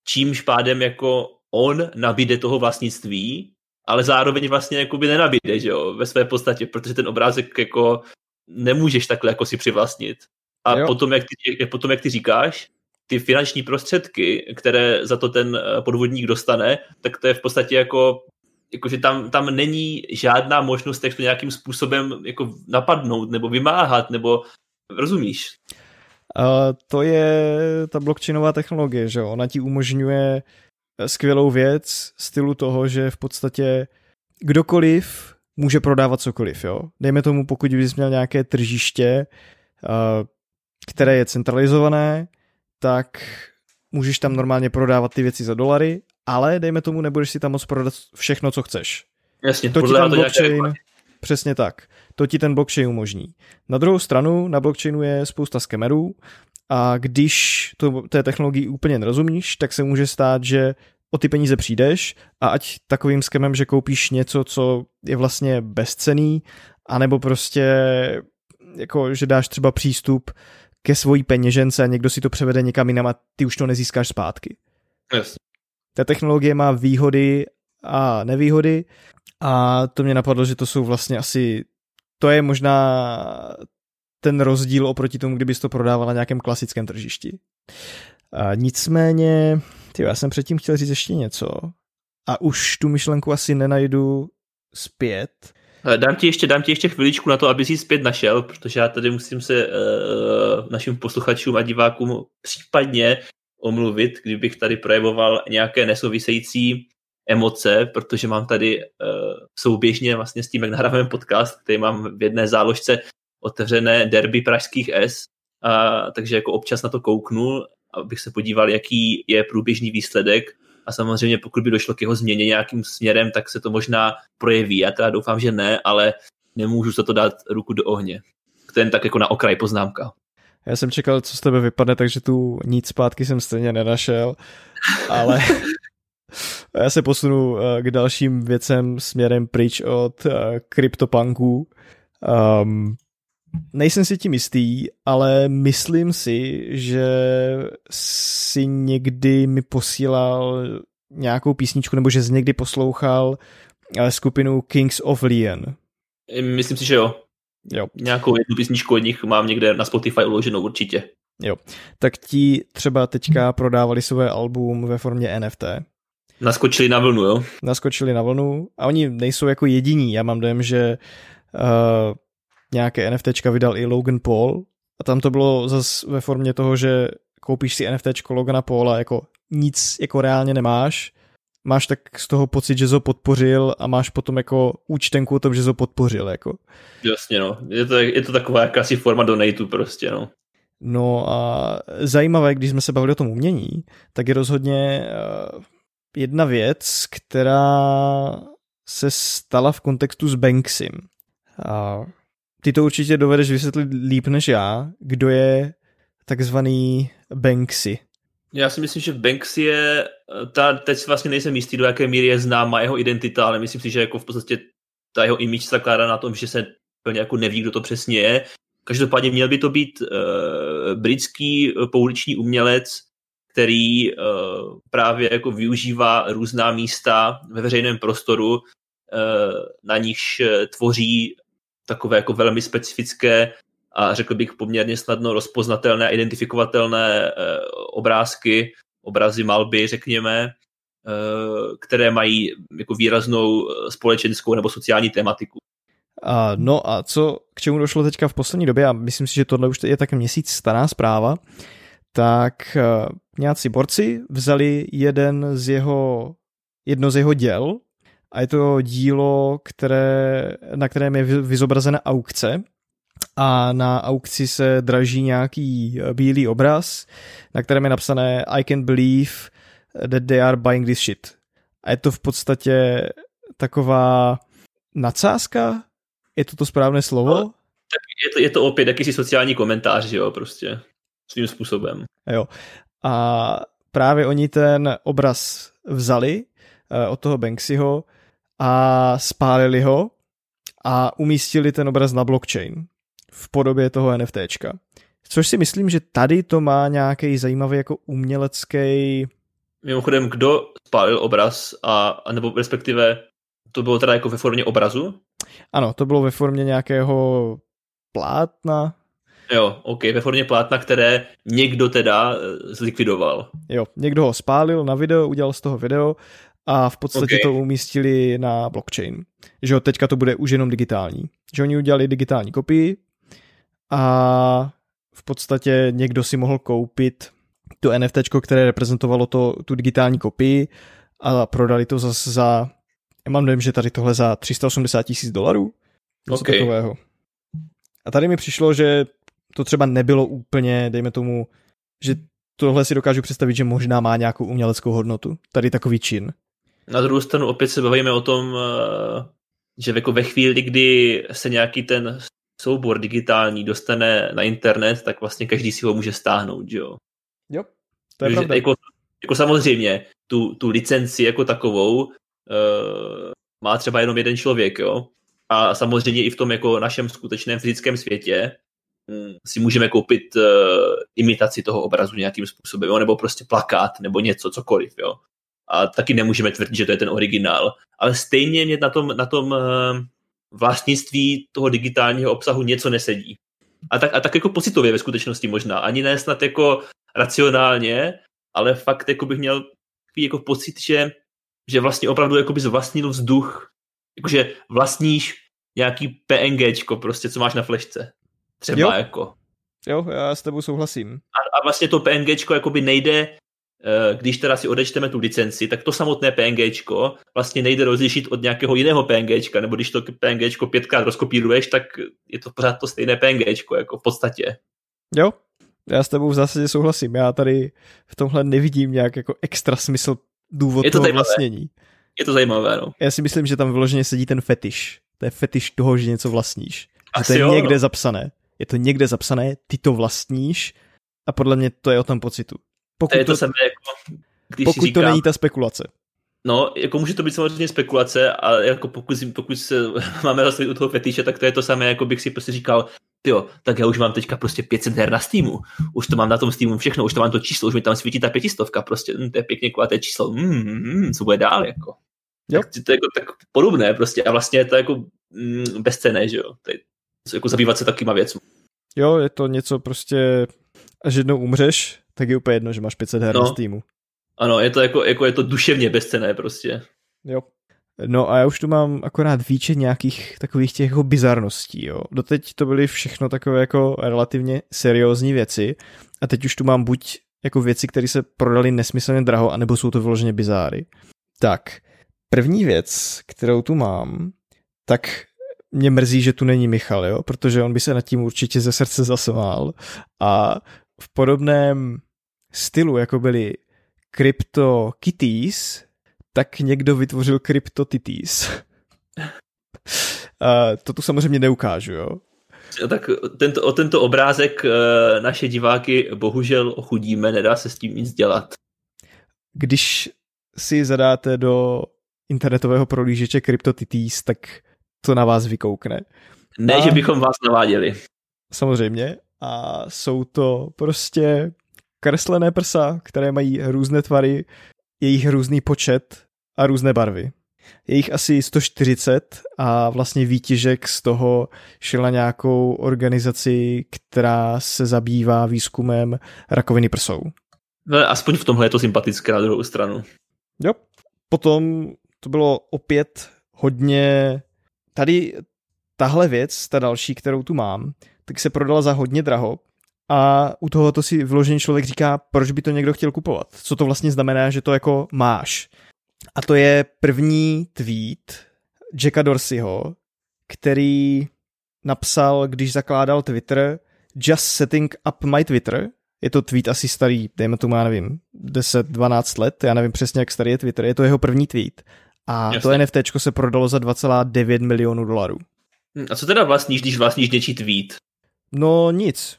čímž pádem jako on nabíde toho vlastnictví, ale zároveň vlastně jako by nenabíde, že jo, ve své podstatě, protože ten obrázek jako nemůžeš takhle jako si přivlastnit. A potom jak, ty, potom, jak ty říkáš, ty finanční prostředky, které za to ten eh, podvodník dostane, tak to je v podstatě jako, jako že tam, tam není žádná možnost, jak to nějakým způsobem jako napadnout nebo vymáhat, nebo rozumíš? To je ta blockchainová technologie, že jo? Ona ti umožňuje skvělou věc stylu toho, že v podstatě kdokoliv může prodávat cokoliv, jo. Dejme tomu, pokud bys měl nějaké tržiště, které je centralizované, tak můžeš tam normálně prodávat ty věci za dolary, ale dejme tomu, nebudeš si tam moc prodat všechno, co chceš. Jasně, to ti ten blockchain, nějaké... přesně tak, to ti ten blockchain umožní. Na druhou stranu, na blockchainu je spousta skemerů a když to, té technologii úplně nerozumíš, tak se může stát, že o ty peníze přijdeš a ať takovým skemem, že koupíš něco, co je vlastně bezcený, anebo prostě jako, že dáš třeba přístup ke svojí peněžence a někdo si to převede někam jinam a ty už to nezískáš zpátky. Yes. Ta technologie má výhody a nevýhody a to mě napadlo, že to jsou vlastně asi, to je možná ten rozdíl oproti tomu, kdybys to prodával na nějakém klasickém tržišti. A nicméně, tyjo, já jsem předtím chtěl říct ještě něco a už tu myšlenku asi nenajdu zpět. Dám ti ještě, dám ti ještě chviličku na to, aby si zpět našel, protože já tady musím se uh, našim posluchačům a divákům případně omluvit, kdybych tady projevoval nějaké nesouvisející emoce, protože mám tady uh, souběžně vlastně s tím, jak nahráváme podcast, který mám v jedné záložce otevřené derby pražských S, a, takže jako občas na to kouknu, abych se podíval, jaký je průběžný výsledek a samozřejmě pokud by došlo k jeho změně nějakým směrem, tak se to možná projeví. Já teda doufám, že ne, ale nemůžu za to dát ruku do ohně. To jen tak jako na okraj poznámka. Já jsem čekal, co z tebe vypadne, takže tu nic zpátky jsem stejně nenašel, ale já se posunu eh, k dalším věcem směrem pryč od kryptopunků. Eh, um, nejsem si tím jistý, ale myslím si, že si někdy mi posílal nějakou písničku, nebo že jsi někdy poslouchal eh, skupinu Kings of Leon. Myslím si, že jo. Jo. Nějakou jednu písničku od nich mám někde na Spotify uloženou určitě. Jo. Tak ti třeba teďka prodávali své album ve formě NFT. Naskočili na vlnu, jo? Naskočili na vlnu a oni nejsou jako jediní. Já mám dojem, že uh, nějaké NFTčka vydal i Logan Paul a tam to bylo zase ve formě toho, že koupíš si NFTčko Logana Paula, jako nic jako reálně nemáš, máš tak z toho pocit, že ho podpořil a máš potom jako účtenku o tom, že ho podpořil, jako. Jasně, no. Je to, je to taková jakási forma donatu prostě, no. No a zajímavé, když jsme se bavili o tom umění, tak je rozhodně uh, jedna věc, která se stala v kontextu s Banksym. Uh, ty to určitě dovedeš vysvětlit líp než já, kdo je takzvaný Banksy. Já si myslím, že Banksy je, ta, teď vlastně nejsem jistý, do jaké míry je známa jeho identita, ale myslím si, že jako v podstatě ta jeho image se zakládá na tom, že se plně jako neví, kdo to přesně je. Každopádně měl by to být uh, britský pouliční umělec, který uh, právě jako využívá různá místa ve veřejném prostoru, uh, na nichž tvoří takové jako velmi specifické a řekl bych poměrně snadno rozpoznatelné a identifikovatelné eh, obrázky, obrazy malby, řekněme, eh, které mají jako výraznou eh, společenskou nebo sociální tematiku. A, no a co k čemu došlo teďka v poslední době, a myslím si, že tohle už je tak měsíc stará zpráva, tak nějací borci vzali jeden z jeho, jedno z jeho děl a je to dílo, které, na kterém je vyzobrazená aukce a na aukci se draží nějaký eh, bílý obraz, na kterém je napsané I can believe that they are buying this shit. A je to v podstatě taková nadsázka? Je to to správné slovo? No, tak je to, je to opět jakýsi sociální komentář, jo, prostě svým způsobem. Jo. A právě oni ten obraz vzali uh, od toho Banksyho a spálili ho a umístili ten obraz na blockchain v podobě toho NFTčka. Což si myslím, že tady to má nějaký zajímavý jako umělecký... Mimochodem, kdo spálil obraz a, nebo respektive to bylo teda jako ve formě obrazu? Ano, to bylo ve formě nějakého plátna. Jo, ok, ve formě plátna, které někdo teda eh, zlikvidoval. Jo, někdo ho spálil na video, udělal z toho video a v podstatě okay. to umístili na blockchain. Že jo, teďka to bude už jenom digitální. Že oni udělali digitální kopii a v podstatě někdo si mohl koupit to NFT, které reprezentovalo to, tu digitální kopii a prodali to zase za, já mám dojem, že tady tohle za 380 tisíc dolarů. Okay. takového. A tady mi přišlo, že to třeba nebylo úplně, dejme tomu, že tohle si dokážu představit, že možná má nějakou uměleckou hodnotu. Tady takový čin. Na druhou stranu opět se bavíme o tom, eh, že jako ve chvíli, kdy se nějaký ten soubor digitální dostane na internet, tak vlastně každý si ho může stáhnout, že jo? Jo, to je pravda. Jako, jako samozřejmě, tu, tu licenci jako takovou uh, má třeba jenom jeden člověk, jo? A samozřejmě i v tom jako našem skutečném fyzickém světě si můžeme koupit uh, imitaci toho obrazu nějakým způsobem, jo? nebo prostě plakát, nebo něco, cokoliv, jo. A taky nemůžeme tvrdit, že to je ten originál. Ale stejně mě na tom, na tom uh, vlastnictví toho digitálního obsahu něco nesedí. A tak, a tak jako pocitově ve skutečnosti možná. Ani ne snad jako racionálně, ale fakt jako bych měl jako pocit, že, že vlastně opravdu jako bys vlastnil vzduch. Jakože vlastníš nějaký PNGčko prostě, co máš na flešce. Třeba jo. jako. Jo, já s tebou souhlasím. A, a vlastně to PNGčko jakoby nejde Eh, když teda si odečteme tu licenci, tak to samotné PNGčko vlastně nejde rozlišit od nějakého jiného PNGčka, nebo když to PNGčko pětkrát rozkopíruješ, tak je to pořád to stejné PNGčko, jako v podstatě. Jo, já s tebou v zásadě souhlasím. Já tady v tomhle nevidím nějak jako extra smysl důvod je to toho zajímavé. vlastnění. Je to zajímavé, no. Já si myslím, že tam vyloženě sedí ten fetiš. To je fetiš toho, že něco vlastníš. Asi to je jo, někde no. zapsané. Je to někde zapsané, ty to vlastníš a podle mě to je o tom pocitu. Pokud to je to, to samé, jako, když pokud říkám, to není ta spekulace. No, jako může to být samozřejmě spekulace, ale jako pokud, pokud se máme zastavit u toho fetiše, tak to je to samé, jako bych si prostě říkal, jo, tak já už mám teďka prostě 500 her na Steamu, už to mám na tom Steamu všechno, už to mám to číslo, už mi tam svítí ta pětistovka, prostě, hm, to je pěkně kulaté číslo, hm, hm, co bude dál, jako. Jo. Tak, to je jako tak podobné prostě a vlastně je to jako mm, bezcené, že jo, to je, jako zabývat se takýma věcmi. Jo, je to něco prostě, až jednou umřeš, tak je úplně jedno, že máš 500 her no. na Steamu. Ano, je to jako, jako je to duševně bezcené prostě. Jo. No a já už tu mám akorát výčet nějakých takových těch jako bizarností, jo. Doteď to byly všechno takové jako relativně seriózní věci a teď už tu mám buď jako věci, které se prodaly nesmyslně draho, anebo jsou to vyloženě bizáry. Tak, první věc, kterou tu mám, tak mě mrzí, že tu není Michal, jo, protože on by se nad tím určitě ze srdce zasmál a v podobném stylu, jako byly Crypto Kitties, tak někdo vytvořil Crypto Titties. to tu samozřejmě neukážu, jo. Tak tento, o tento obrázek eh, naše diváky bohužel ochudíme, nedá se s tím nic dělat. Když si zadáte do internetového prolížeče CryptoTitties, tak to na vás vykoukne. Ne, A... že bychom vás naváděli. Samozřejmě. A jsou to prostě kreslené prsa, které mají různé tvary, jejich různý počet a různé barvy. Je jich asi 140 a vlastně výtěžek z toho šel na nějakou organizaci, která se zabývá výzkumem rakoviny prsou. No, aspoň v tomhle je to sympatické na druhou stranu. Jo. Potom to bylo opět hodně... Tady tahle věc, ta další, kterou tu mám, tak se prodala za hodně draho, a u toho to si vložený člověk říká, proč by to někdo chtěl kupovat. Co to vlastně znamená, že to jako máš. A to je první tweet Jacka Dorseyho, který napsal, když zakládal Twitter, just setting up my Twitter. Je to tweet asi starý, dejme tomu, já nevím, 10-12 let, já nevím přesně, jak starý je Twitter, je to jeho první tweet. A Jasně. to NFT se prodalo za 2,9 milionů dolarů. Hm, a co teda vlastníš, když vlastníš něčí tweet? No nic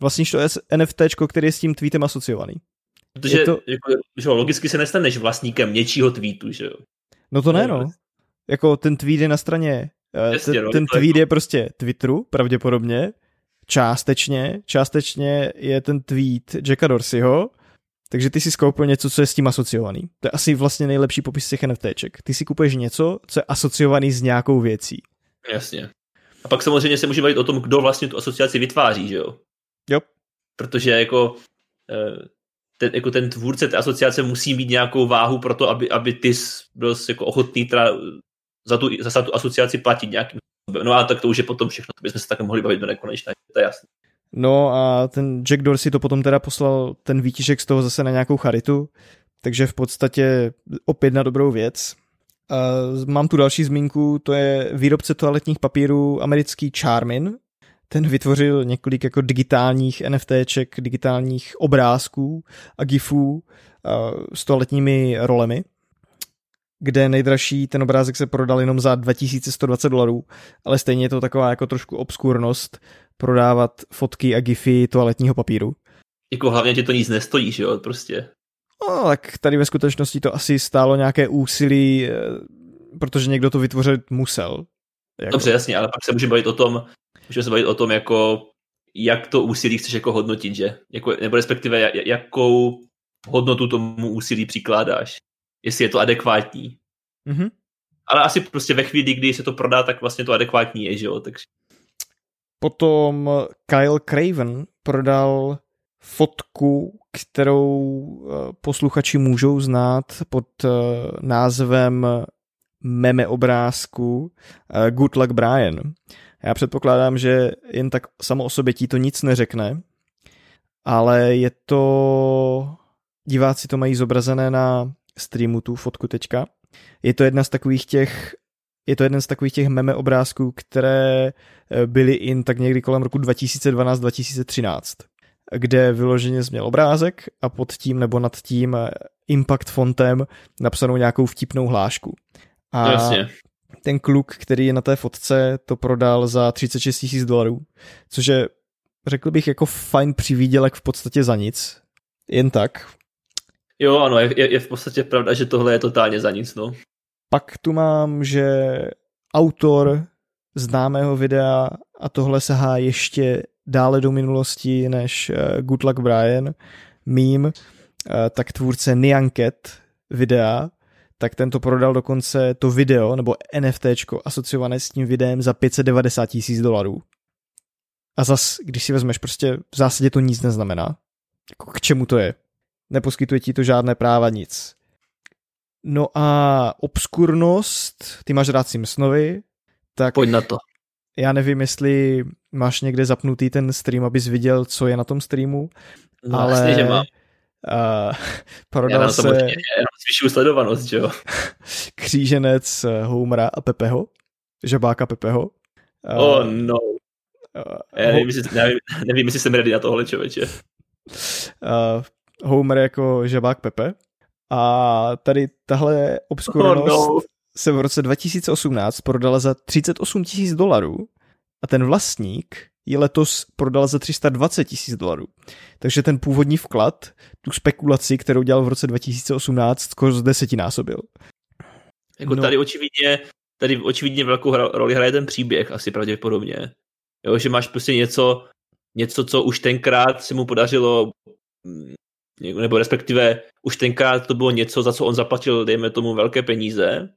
vlastníš to NFT, který je s tím tweetem asociovaný. Protože to... jako, že logicky se nestaneš vlastníkem něčího tweetu, že jo? No to ne, no. Jako ten tweet je na straně, eh, Jasně, ten, no, ten tweet je, je prostě Twitteru, pravděpodobně, částečně, částečně je ten tweet Jacka Dorseyho, takže ty si skoupil něco, co je s tím asociovaný. To je asi vlastně nejlepší popis těch NFTček. Ty si kupuješ něco, co je asociovaný s nějakou věcí. Jasně. A pak samozřejmě se může bavit o tom, kdo vlastně tu asociaci vytváří, že jo? Jo. Protože jako eh, ten, jako ten tvůrce té asociace musí mít nějakou váhu pro to, aby, aby ty byl jako ochotný teda za tu, za tu asociaci platit nějakým. No a tak to už je potom všechno, to bychom se tak mohli bavit do nekonečna, to je jasné. No a ten Jack Dorsey to potom teda poslal ten výtižek z toho zase na nějakou charitu, takže v podstatě opět na dobrou věc. Uh, mám tu další zmínku, to je výrobce toaletních papírů americký Charmin. Ten vytvořil několik jako digitálních NFTček, digitálních obrázků a gifů uh, s toaletními rolemi, kde nejdražší ten obrázek se prodal jenom za 2120 dolarů, ale stejně je to taková jako trošku obskurnost prodávat fotky a gify toaletního papíru. Jako hlavně ti to nic nestojí, že jo, prostě. No, tak tady ve skutečnosti to asi stálo nějaké úsilí, eh, protože někdo to vytvořit musel. Jako... Dobře, jasně, ale pak se můžeme bavit o tom, můžeme se bavit o tom, jako jak to úsilí chceš jako hodnotit, že? Jako, nebo respektive jakou hodnotu tomu úsilí přikládáš. Jestli je to adekvátní. Mm-hmm. Ale asi prostě ve chvíli, kdy se to prodá, tak vlastně to adekvátní je, že jo? Takže... Potom Kyle Craven prodal fotku, kterou eh, posluchači můžou znát pod eh, názvem meme obrázku eh, Good Luck Brian. Já předpokládám, že jen tak samo o sobě ti to nic neřekne, ale je to... Diváci to mají zobrazené na streamu tu fotku teďka. Je to jedna z takových těch je to jeden z takových těch meme obrázků, které byly in tak někdy kolem roku 2012-2013 kde vyloženě změl obrázek a pod tím nebo nad tím eh, impact fontem napsanou nějakou vtipnou hlášku. A Jasně. ten kluk, který je na té fotce, to prodal za 36 tisíc dolarů, což je, řekl bych, jako fajn přivídělek v podstatě za nic. Jen tak. Jo, ano, je, je v podstatě pravda, že tohle je totálně za nic, no. Pak tu mám, že autor známého videa a tohle sahá ještě dále do minulosti než eh, Good Luck Brian, meme, eh, tak tvůrce Nyanket videa, tak tento prodal dokonce to video, nebo NFTčko asociované s tím videem za 590 tisíc dolarů. A zas, když si vezmeš, prostě v zásadě to nic neznamená. Jako k čemu to je? Neposkytuje ti to žádné práva, nic. No a obskurnost, ty máš rád Simpsonovi, tak... Pojď na to. Já nevím, jestli máš někde zapnutý ten stream, abys viděl, co je na tom streamu, no, ale... Jasně, že mám. Uh, prodal Já se... Zvýšil sledovanost, že jo? kříženec eh, Homera a Pepeho, žabáka Pepeho. Uh, oh no. Uh, Já nevím, jestli, nevím, nevím, jestli jsem ready na tohle, člověče. Uh, Homer jako žabák Pepe. A tady tahle obskurnost oh, no. se v roce 2018 prodala za 38 tisíc dolarů a ten vlastník ji letos prodal za 320 tisíc dolarů. Takže ten původní vklad, tu spekulaci, kterou dělal v roce 2018, skoro z desetinásobil. Jako no. tady očividně, tady očividně velkou roli hraje ten příběh, asi pravděpodobně. Jo, že máš prostě něco, něco, co už tenkrát se mu podařilo, mm, nebo respektive už tenkrát to bylo něco, za co on zaplatil, dejme tomu, velké peníze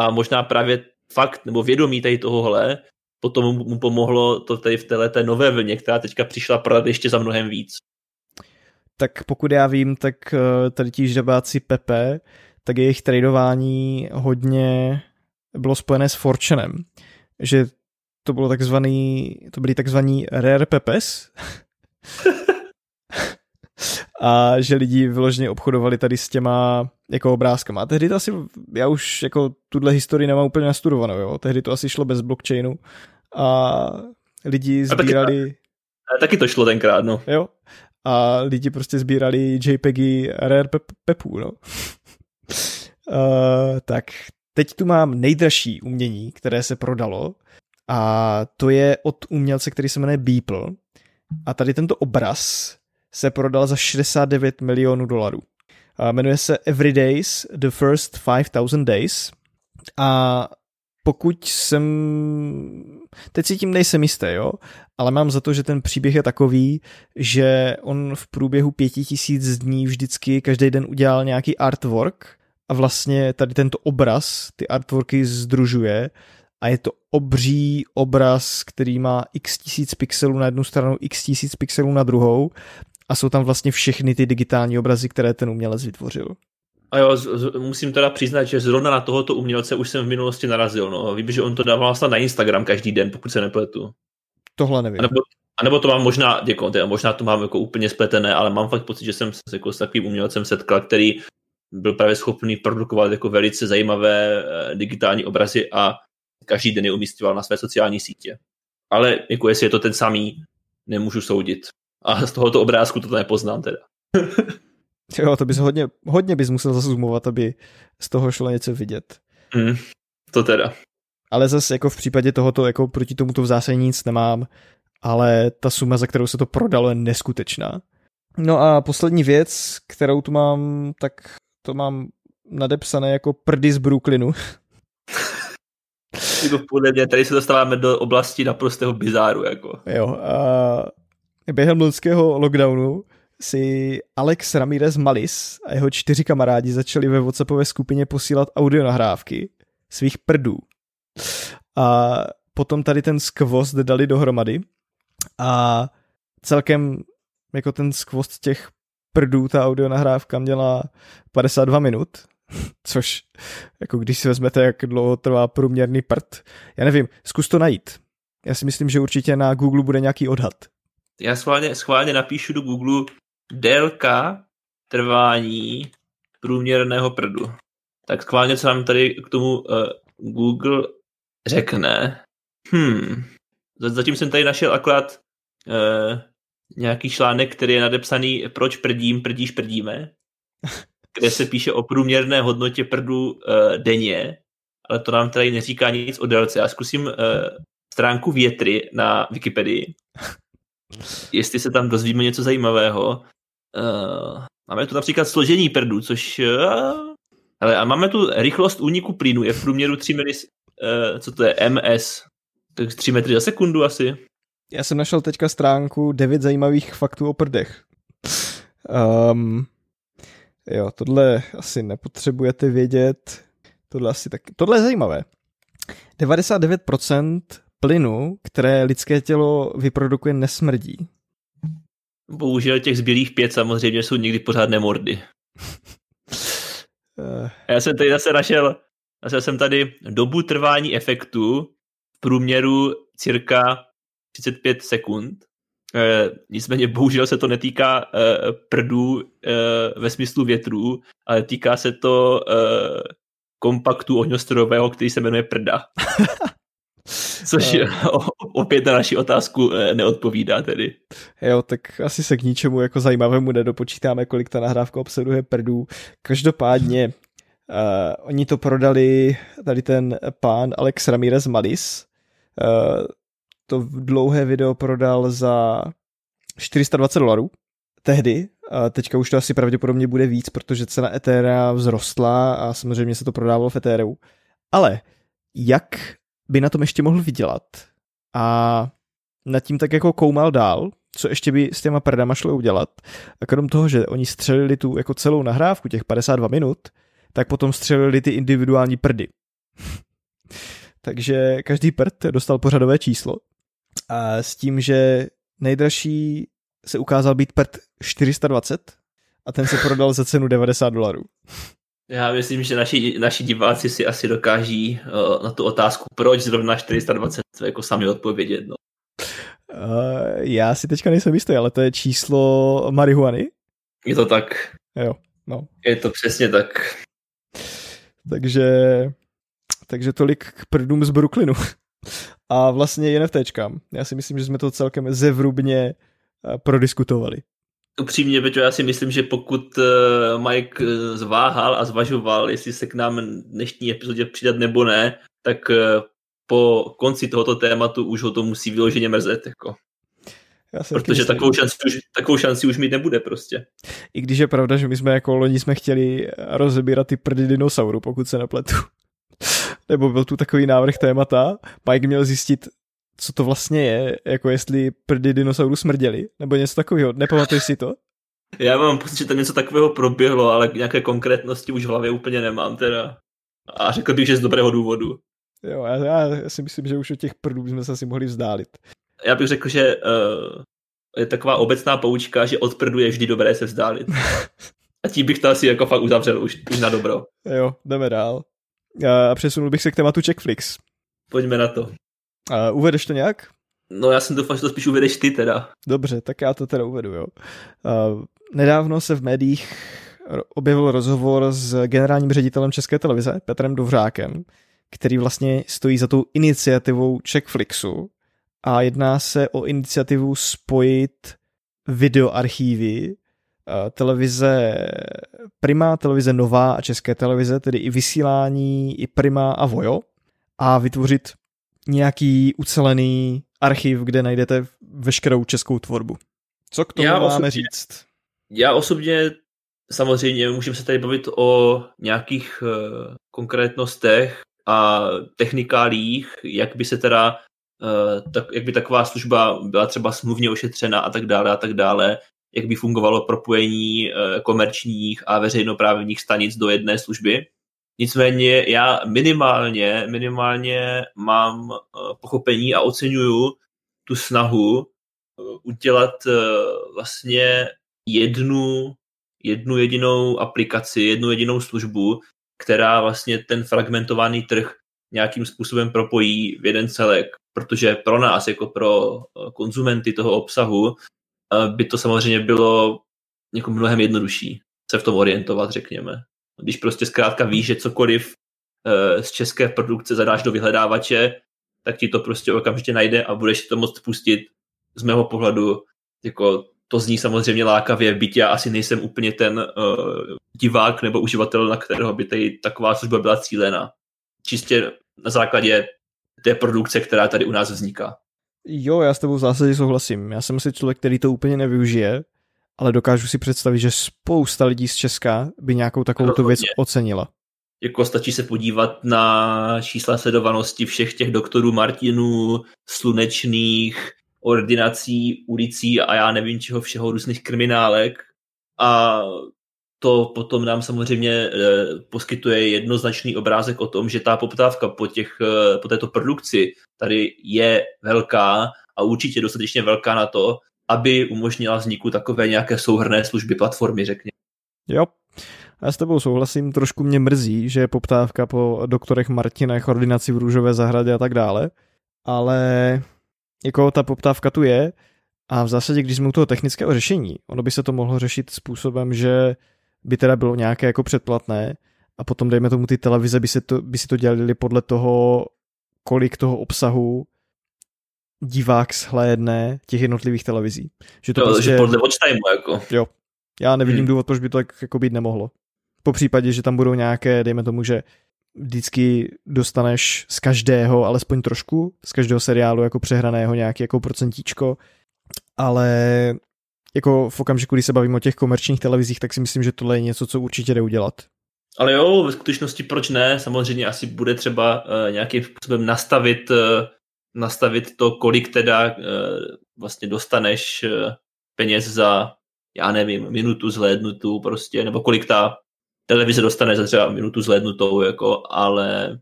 a možná právě fakt nebo vědomí tady tohohle potom mu pomohlo to tady v této nové vlně, která teďka přišla prodat ještě za mnohem víc. Tak pokud já vím, tak eh, tady ti žabáci Pepe, tak jejich tradování hodně bylo spojené s Fortunem, že to bylo takzvaný, to byly takzvaný rare pepes, a že lidi vyloženě obchodovali tady s těma jako obrázkama. A tehdy to asi, já už jako tuhle historii nemám úplně nastudovanou, jo. Tehdy to asi šlo bez blockchainu a lidi sbírali... A taky, a taky to šlo tenkrát, no. Jo. A lidi prostě sbírali JPEGy rare pep, pepů, no. uh, tak, teď tu mám nejdražší umění, které se prodalo a to je od umělce, který se jmenuje Beeple. A tady tento obraz se prodal za 69 milionů dolarů. Jmenuje se Everydays, The First 5000 Days a pokud jsem, teď si tím nejsem jistý, jo, ale mám za to, že ten příběh je takový, že on v průběhu pěti tisíc dní vždycky každý den udělal nějaký artwork a vlastně tady tento obraz ty artworky združuje a je to obří obraz, který má x tisíc pixelů na jednu stranu, x tisíc pixelů na druhou a jsou tam vlastně všechny ty digitální obrazy, které ten umělec vytvořil. A jo, z, z, musím teda přiznat, že zrovna na tohoto umělce už jsem v minulosti narazil. No. Vím, že on to dával snad na Instagram každý den, pokud se nepletu. Tohle nevím. A nebo, A nebo to mám možná, děkuji, teda, možná to mám jako úplně spletené, ale mám fakt pocit, že jsem se jako s takovým umělcem setkal, který byl právě schopný produkovat jako velice zajímavé eh, digitální obrazy a každý den je umístěval na své sociální sítě. Ale jako jestli je to ten samý, nemůžu soudit. A z tohoto obrázku to nepoznám teda. jo, to bys hodně, hodně bys musel zasumovat, aby z toho šlo něco vidět. Mm, to teda. Ale zase jako v případě tohoto, jako proti tomu to v zásadě nic nemám, ale ta suma, za kterou se to prodalo, je neskutečná. No a poslední věc, kterou tu mám, tak to mám nadepsané jako prdy z Brooklynu. podle mě, tady se dostáváme do oblasti naprostého bizáru. Jako. Jo, a během loňského lockdownu si Alex Ramirez Malis a jeho čtyři kamarádi začali ve WhatsAppové skupině posílat audio nahrávky svých prdů. A potom tady ten skvost dali dohromady a celkem jako ten skvost těch prdů ta audio nahrávka měla 52 minut, což jako když si vezmete, jak dlouho trvá průměrný prd, já nevím, zkus to najít. Já si myslím, že určitě na Google bude nějaký odhad. Já schválně, schválně napíšu do Google délka trvání průměrného prdu. Tak schválně, co nám tady k tomu uh, Google řekne. Hmm. Zatím jsem tady našel akorát uh, nějaký článek, který je nadepsaný Proč prdím, prdíš, prdíme, kde se píše o průměrné hodnotě prdu uh, denně, ale to nám tady neříká nic o délce. Já zkusím uh, stránku větry na Wikipedii, jestli se tam dozvíme něco zajímavého. Uh, máme tu například složení prdu, což... Uh, ale a máme tu rychlost úniku plynu, je v průměru 3 milis... Uh, co to je? MS. Tak 3 metry za sekundu asi. Já jsem našel teďka stránku 9 zajímavých faktů o prdech. Um, jo, tohle asi nepotřebujete vědět. Tohle asi tak... Tohle je zajímavé. 99% plynu, které lidské tělo vyprodukuje, nesmrdí. Bohužel těch zbylých pět samozřejmě jsou někdy pořádné mordy. Eh. Já jsem tady zase našel, zase jsem tady dobu trvání efektu v průměru cirka 35 sekund. E, nicméně bohužel se to netýká e, prdů e, ve smyslu větrů, ale týká se to e, kompaktu ohňostrojového, který se jmenuje prda. Což opět na naši otázku neodpovídá tedy. Jo, tak asi se k ničemu jako zajímavému nedopočítáme, kolik ta nahrávka obsahuje prdů. Každopádně uh, oni to prodali, tady ten pán Alex Ramirez Malis, uh, to dlouhé video prodal za 420 dolarů tehdy, a teďka už to asi pravděpodobně bude víc, protože cena Etherea vzrostla a samozřejmě se to prodávalo v Ethereum. Ale jak by na tom ještě mohl vydělat a nad tím tak jako koumal dál, co ještě by s těma prdama šlo udělat. A krom toho, že oni střelili tu jako celou nahrávku, těch 52 minut, tak potom střelili ty individuální prdy. Takže každý prd dostal pořadové číslo a s tím, že nejdražší se ukázal být PET 420 a ten se prodal za cenu 90 dolarů. Já myslím, že naši, naši diváci si asi dokáží uh, na tu otázku, proč zrovna 420, jako sami odpovědět. No. Uh, já si teďka nejsem jistý, ale to je číslo marihuany? Je to tak. Jo, no. Je to přesně tak. Takže, takže tolik k prdům z Brooklynu a vlastně NFTčkám. Já si myslím, že jsme to celkem zevrubně eh, prodiskutovali. Upřímně, Peťo, já si myslím, že pokud eh, Mike eh, zváhal a zvažoval, jestli se k nám dnešní epizodě přidat nebo ne, tak po konci tohoto tématu už ho to musí vyloženě mrzet. Jako. Já Protože takovou šanci, už, takovou šanci už mít nebude prostě. I když je pravda, že my jsme jako loni jsme chtěli rozebírat ty prdy dinosauru, pokud se nepletu nebo byl tu takový návrh témata, Mike měl zjistit, co to vlastně je, jako jestli prdy dinosaurů smrděli, nebo něco takového. Nepamatuješ si to? Já mám pocit, že to něco takového proběhlo, ale nějaké konkrétnosti už v hlavě úplně nemám teda. A řekl bych, že z dobrého důvodu. Jo, já, já si myslím, že už od těch prdů bychom se asi mohli vzdálit. Já bych řekl, že uh, je taková obecná poučka, že od prdu je vždy dobré se vzdálit. A tím bych to asi jako fakt uzavřel už, už na dobro. Jo, jdeme dál a přesunul bych se k tématu Checkflix. Pojďme na to. A uvedeš to nějak? No já jsem doufal, že to spíš uvedeš ty teda. Dobře, tak já to teda uvedu, jo. Uh, nedávno se v médiích objevil rozhovor s generálním ředitelem České televize Petrem Dovřákem, který vlastně stojí za tou iniciativou Checkflixu a jedná se o iniciativu spojit videoarchívy eh, televize Prima, televize Nová a České televize, tedy i vysílání, i Prima a Vojo a vytvořit nějaký ucelený archiv, kde najdete veškerou českou tvorbu. Co k tomu já máme osobně, říct? Já osobně samozřejmě můžeme se tady bavit o nějakých uh, konkrétnostech a technikálích, jak by se teda uh, tak, jak by taková služba byla třeba smluvně ošetřena a tak dále a tak dále, jak by fungovalo propojení uh, komerčních a veřejnoprávních stanic do jedné služby. Nicméně já minimálně, minimálně mám pochopení a oceňuju tu snahu udělat vlastně jednu jednu jedinou aplikaci, jednu jedinou službu, která vlastně ten fragmentovaný trh nějakým způsobem propojí v jeden celek, protože pro nás, jako pro eh, konzumenty toho obsahu, eh, by to samozřejmě bylo jako mnohem jednodušší se v tom orientovat, řekněme. Když prostě zkrátka víš, že cokoliv eh, z české produkce zadáš do vyhledávače, tak ti to prostě okamžitě najde a budeš to moct pustit z mého pohledu jako to zní samozřejmě lákavě, byť já asi nejsem úplně ten uh, divák nebo uživatel, na kterého by tady taková služba byla cílena. Čistě na základě té produkce, která tady u nás vzniká. Jo, já s tebou v zásadě souhlasím. Já jsem asi člověk, který to úplně nevyužije, ale dokážu si představit, že spousta lidí z Česka by nějakou takovou tu věc ocenila. Jako stačí se podívat na čísla sledovanosti všech těch doktorů Martinů, slunečných, ordinací, ulicí a já nevím čeho všeho, různých kriminálek a to potom nám samozřejmě e, poskytuje jednoznačný obrázek o tom, že ta poptávka po, těch, e, po této produkci tady je velká a určitě dostatečně velká na to, aby umožnila vzniku takové nějaké souhrné služby platformy, řekněme. Jo, já s tebou souhlasím, trošku mě mrzí, že je poptávka po doktorech Martinech, ordinaci v Růžové zahradě a tak dále, ale jako ta poptávka tu je. A v zásadě, když jsme u toho technického řešení, ono by se to mohlo řešit způsobem, že by teda bylo nějaké jako předplatné a potom dejme tomu ty televize by, se to, by si to dělali podle toho, kolik toho obsahu divák shlédne těch jednotlivých televizí. Že to jo, prostě, že podle watch time, jako. Jo. Já nevidím hmm. důvod, proč by to tak jako být nemohlo. Po případě, že tam budou nějaké, dejme tomu, že vždycky dostaneš z každého alespoň trošku, z každého seriálu jako přehraného nějaký jako procentíčko, ale jako v okamžiku, kdy se bavím o těch komerčních televizích, tak si myslím, že tohle je něco, co určitě jde udělat. Ale jo, ve skutečnosti proč ne? Samozřejmě asi bude třeba uh, nějakým způsobem nastavit, uh, nastavit to, kolik teda uh, vlastně dostaneš uh, peněz za, já nevím, minutu zhlédnutou prostě, nebo kolik ta televize dostane za třeba minutu zhlédnutou, jako, ale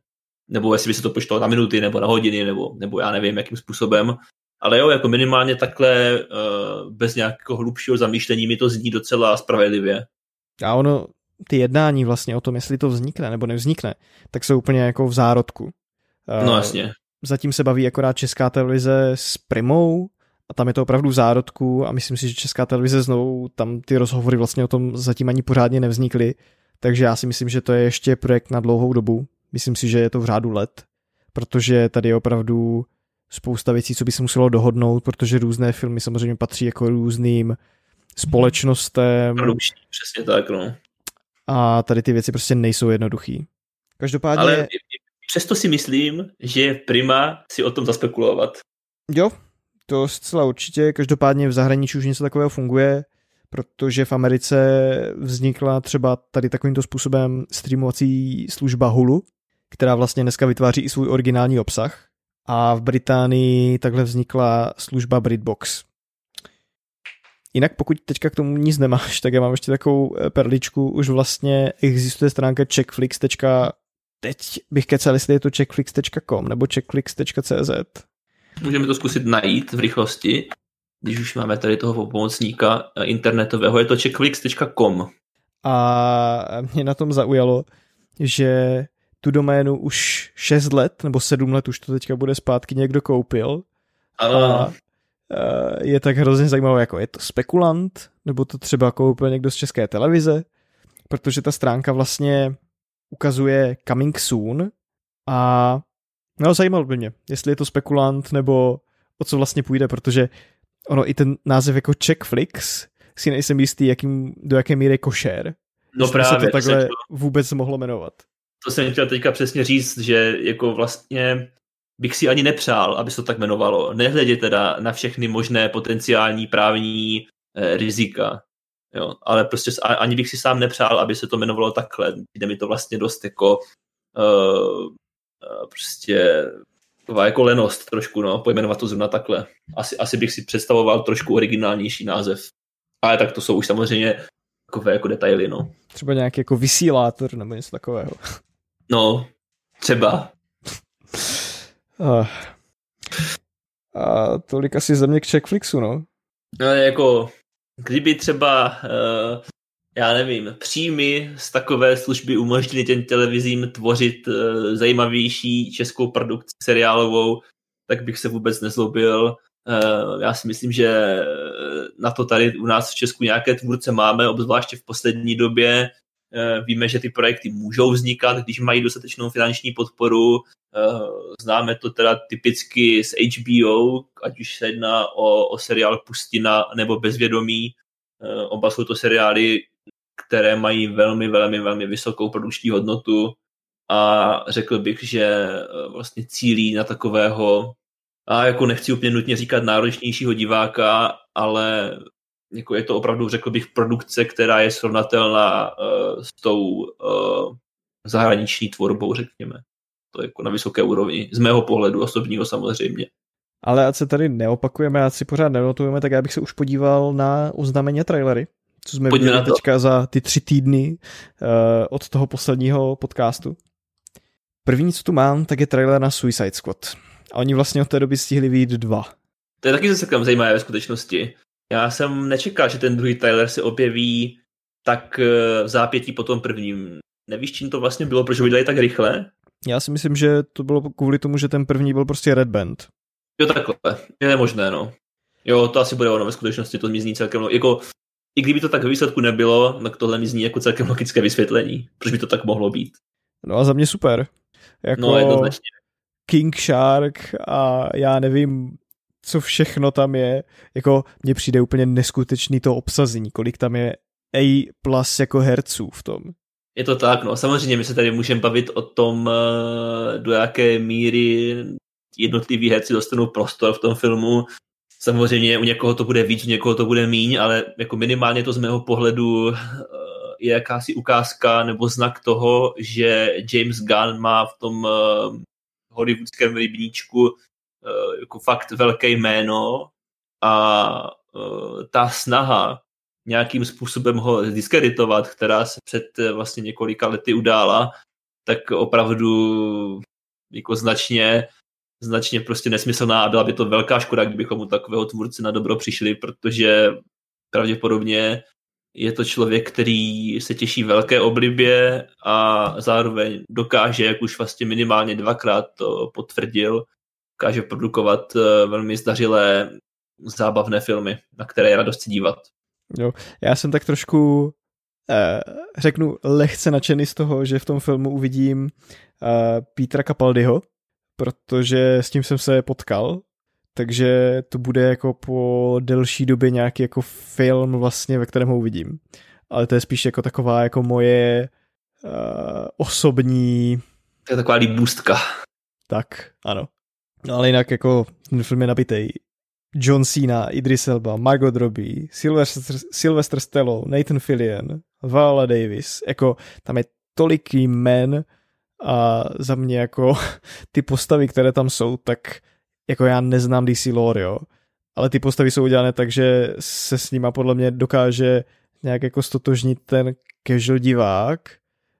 nebo jestli by se to počítalo na minuty nebo na hodiny, nebo, nebo já nevím, jakým způsobem. Ale jo, jako minimálně takhle uh, bez nějakého hlubšího zamýšlení mi to zní docela spravedlivě. A ono, ty jednání vlastně o tom, jestli to vznikne nebo nevznikne, tak jsou úplně jako v zárodku. No jasně. Zatím se baví akorát Česká televize s Primou a tam je to opravdu v zárodku a myslím si, že Česká televize znovu, tam ty rozhovory vlastně o tom zatím ani pořádně nevznikly takže já si myslím, že to je ještě projekt na dlouhou dobu. Myslím si, že je to v řádu let, protože tady je opravdu spousta věcí, co by se muselo dohodnout, protože různé filmy samozřejmě patří jako různým společnostem. Produkční, přesně tak, no. A tady ty věci prostě nejsou jednoduchý. Každopádně... Ale přesto si myslím, že je prima si o tom zaspekulovat. Jo, to zcela určitě. Každopádně v zahraničí už něco takového funguje protože v Americe vznikla třeba tady takovýmto způsobem streamovací služba Hulu, která vlastně dneska vytváří i svůj originální obsah. A v Británii takhle vznikla služba BritBox. Jinak pokud teďka k tomu nic nemáš, tak já mám ještě takovou eh, perličku. Už vlastně existuje stránka checkflix. Teď bych kecal, jestli je to checkflix.com nebo checkflix.cz. Můžeme to zkusit najít v rychlosti když už máme tady toho pomocníka eh, internetového, je to checkflix.com. A mě na tom zaujalo, že tu doménu už 6 let nebo 7 let už to teďka bude zpátky někdo koupil Ano. A je tak hrozně zajímavé, jako je to spekulant, nebo to třeba koupil někdo z české televize, protože ta stránka vlastně ukazuje coming soon a no zajímalo by mě, jestli je to spekulant nebo o co vlastně půjde, protože ono i ten název jako Checkflix si nejsem jistý, jakým, do jaké míry košer. No právě. se to takhle to vůbec mohlo jmenovat. To jsem chtěl teďka přesně říct, že jako vlastně bych si ani nepřál, aby se to tak jmenovalo. Nehledě teda na všechny možné potenciální právní eh, rizika. Jo, ale prostě ani bych si sám nepřál, aby se to jmenovalo takhle. Jde mi to vlastně dost jako uh, prostě taková jako lenost trošku, no, pojmenovat to zrovna takhle. Asi, asi bych si představoval trošku originálnější název. Ale tak to jsou už samozřejmě takové jako detaily, no. Třeba nějaký jako vysílátor nebo něco takového. No, třeba. Uh, a tolik asi ze mě k Checkflixu, no. No, jako, kdyby třeba, uh, já nevím, příjmy z takové služby umožnili těm televizím tvořit uh, zajímavější českou produkci seriálovou, tak bych se vůbec nezlobil. Uh, já si myslím, že na to tady u nás v Česku nějaké tvůrce máme, obzvláště v poslední době. Eh, víme, že ty projekty můžou vznikat, když mají dostatečnou finanční podporu. Eh, známe to teda typicky z HBO, ať už se jedná o, o seriál Pustina nebo Bezvědomí. Eh, oba jsou to seriály, které mají velmi, velmi, velmi vysokou produkční hodnotu a řekl bych, že vlastně cílí na takového a jako nechci úplně nutně říkat náročnějšího diváka, ale jako je to opravdu, řekl bych, produkce, která je srovnatelná uh, s tou uh, zahraniční tvorbou, řekněme. To je jako na vysoké úrovni, z mého pohledu osobního samozřejmě. Ale ať se tady neopakujeme, ať si pořád nenotujeme, tak já bych se už podíval na oznámení trailery, co jsme Pojďme viděli teďka za ty tři týdny uh, od toho posledního podcastu. První, co tu mám, tak je trailer na Suicide Squad. A oni vlastně od té doby stihli vyjít dva. To je taky zase zajímavé ve skutečnosti. Já jsem nečekal, že ten druhý Tyler se objeví tak eh, v zápětí po tom prvním. Nevíš, čím to vlastně bylo, proč ho vydali tak rychle? Já si myslím, že to bylo kvůli tomu, že ten první byl prostě Red Band. Jo, takhle. Je možné, no. Jo, to asi bude ono ve skutečnosti, to mi zní celkem, jako, i kdyby to tak ve výsledku nebylo, tak tohle mi zní jako celkem logické vysvětlení, proč by to tak mohlo být. No a za mě super. Jako no, jednoznačně. King Shark a já nevím, co všechno tam je. Jako mně přijde úplně neskutečný to obsazení, kolik tam je A plus jako herců v tom. Je to tak, no. Samozřejmě my se tady můžeme bavit o tom, eh, do jaké míry jednotliví herci dostanou prostor v tom filmu. Samozřejmě u někoho to bude víc, u někoho to bude míň, ale jako minimálně to z mého pohledu eh, je jakási ukázka nebo znak toho, že James Gunn má v tom eh, hollywoodském rybníčku jako fakt velké jméno a eh, ta snaha nějakým způsobem ho diskreditovat, která se před eh, vlastně několika lety udála, tak opravdu jako značně značně prostě nesmyslná a byla by to velká škoda, kdybychom u takového tvůrce na dobro přišli, protože pravděpodobně je to člověk, který se těší velké oblibě a zároveň dokáže, jak už vlastně minimálně dvakrát to potvrdil, dokáže produkovat eh, velmi zdařilé zábavné filmy, na které je radost dívat. Jo, já jsem tak trošku eh, řeknu lehce nadšený z toho, že v tom filmu uvidím eh, Petra Capaldiho, protože s tím jsem se potkal, takže to bude jako po delší době nějaký jako film vlastně, ve kterém ho uvidím. Ale to je spíš jako taková jako moje uh, osobní... To je taková líbůstka. Tak, ano. No ale jinak jako ten film je nabitej. John Cena, Idris Elba, Margot Robbie, Sylvester, Sylvester Stallone, Nathan Fillion, Viola Davis, jako tam je tolik jmen a za mě jako ty postavy, které tam jsou, tak jako já neznám DC lore, jo, ale ty postavy jsou udělané tak, že se s nima podle mě dokáže nějak jako stotožnit ten casual divák,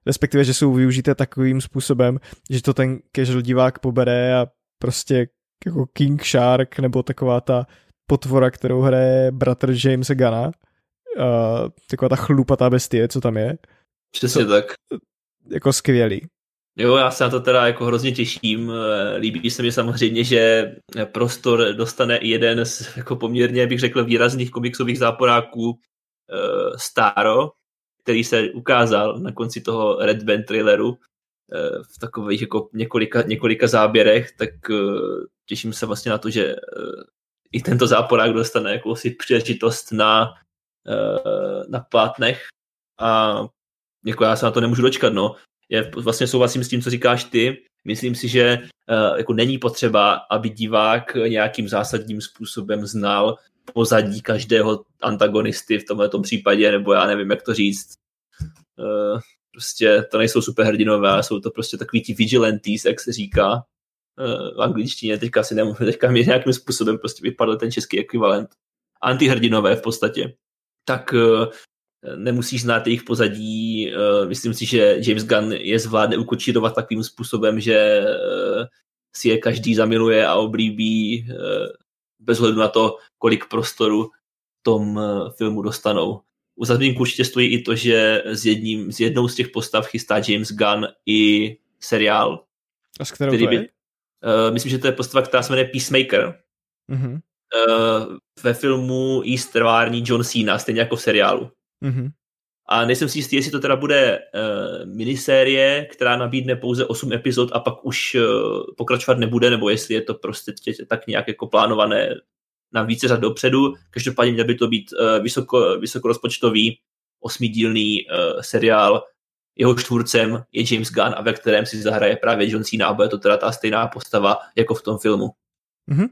respektive, že jsou využité takovým způsobem, že to ten casual divák pobere a prostě jako King Shark nebo taková ta potvora, kterou hraje bratr Jamesa Gana. Uh, taková ta chlupatá bestie, co tam je. Přesně co, tak. Jako skvělý. Jo, já se na to teda jako hrozně těším. Líbí se mi samozřejmě, že prostor dostane i jeden z jako poměrně, bych řekl, výrazných komiksových záporáků uh, Staro, který se ukázal na konci toho Red Band traileru v takových jako několika, několika záběrech, tak uh, těším se vlastně na to, že uh, i tento záporák dostane jako si příležitost na, na plátnech a jako já se na to nemůžu dočkat, no. Je, vlastně souhlasím s tím, co říkáš ty. Myslím si, že jako není potřeba, aby divák nějakým zásadním způsobem znal pozadí každého antagonisty v tomto případě, nebo já nevím, jak to říct. Prostě to nejsou superhrdinové, jsou to prostě takový ti vigilantes, jak se říká uh, v angličtině, teďka si nemůžu, teďka mi nějakým způsobem prostě vypadl ten český ekvivalent. Antihrdinové v podstatě. Tak uh, nemusíš znát jejich pozadí. Myslím si, že James Gunn je zvládne ukočírovat takovým způsobem, že si je každý zamiluje a oblíbí bez ohledu na to, kolik prostoru tom eh, filmu dostanou. U zmínku určitě stojí i to, že s, jedním, s jednou z těch postav chystá James Gunn i seriál. A s kterou který by, uh, myslím, že to je postava, která se jmenuje Peacemaker. Mm-hmm. Uh, ve filmu jí strvární John Cena, stejně jako v seriálu. Mm-hmm. A nejsem si jistý, jestli to teda bude uh, minisérie, která nabídne pouze 8 epizod a pak už uh, pokračovat nebude, nebo jestli je to prostě tak nějak jako plánované na více řad dopředu. Každopádně měl by to být uh, vysoko, vysokorozpočtový osmidílný uh, seriál. Jeho tvůrcem je James Gunn a ve kterém si zahraje právě John Cena a bude to teda ta stejná postava jako v tom filmu. Mm-hmm.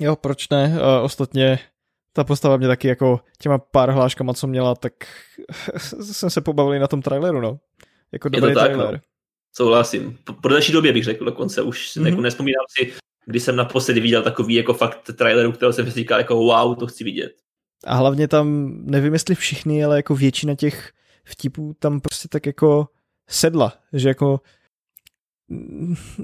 Jo, proč ne? Uh, ostatně ta postava mě taky jako těma pár hláškama, co měla, tak jsem se pobavil na tom traileru, no. Jako dobrý je to tak, trailer. No. Souhlasím. Po, po další době bych řekl dokonce, už mm-hmm. jako nespomínám si, kdy jsem naposledy viděl takový jako fakt traileru, kterého jsem říkal jako wow, to chci vidět. A hlavně tam, nevím jestli všichni, ale jako většina těch vtipů tam prostě tak jako sedla, že jako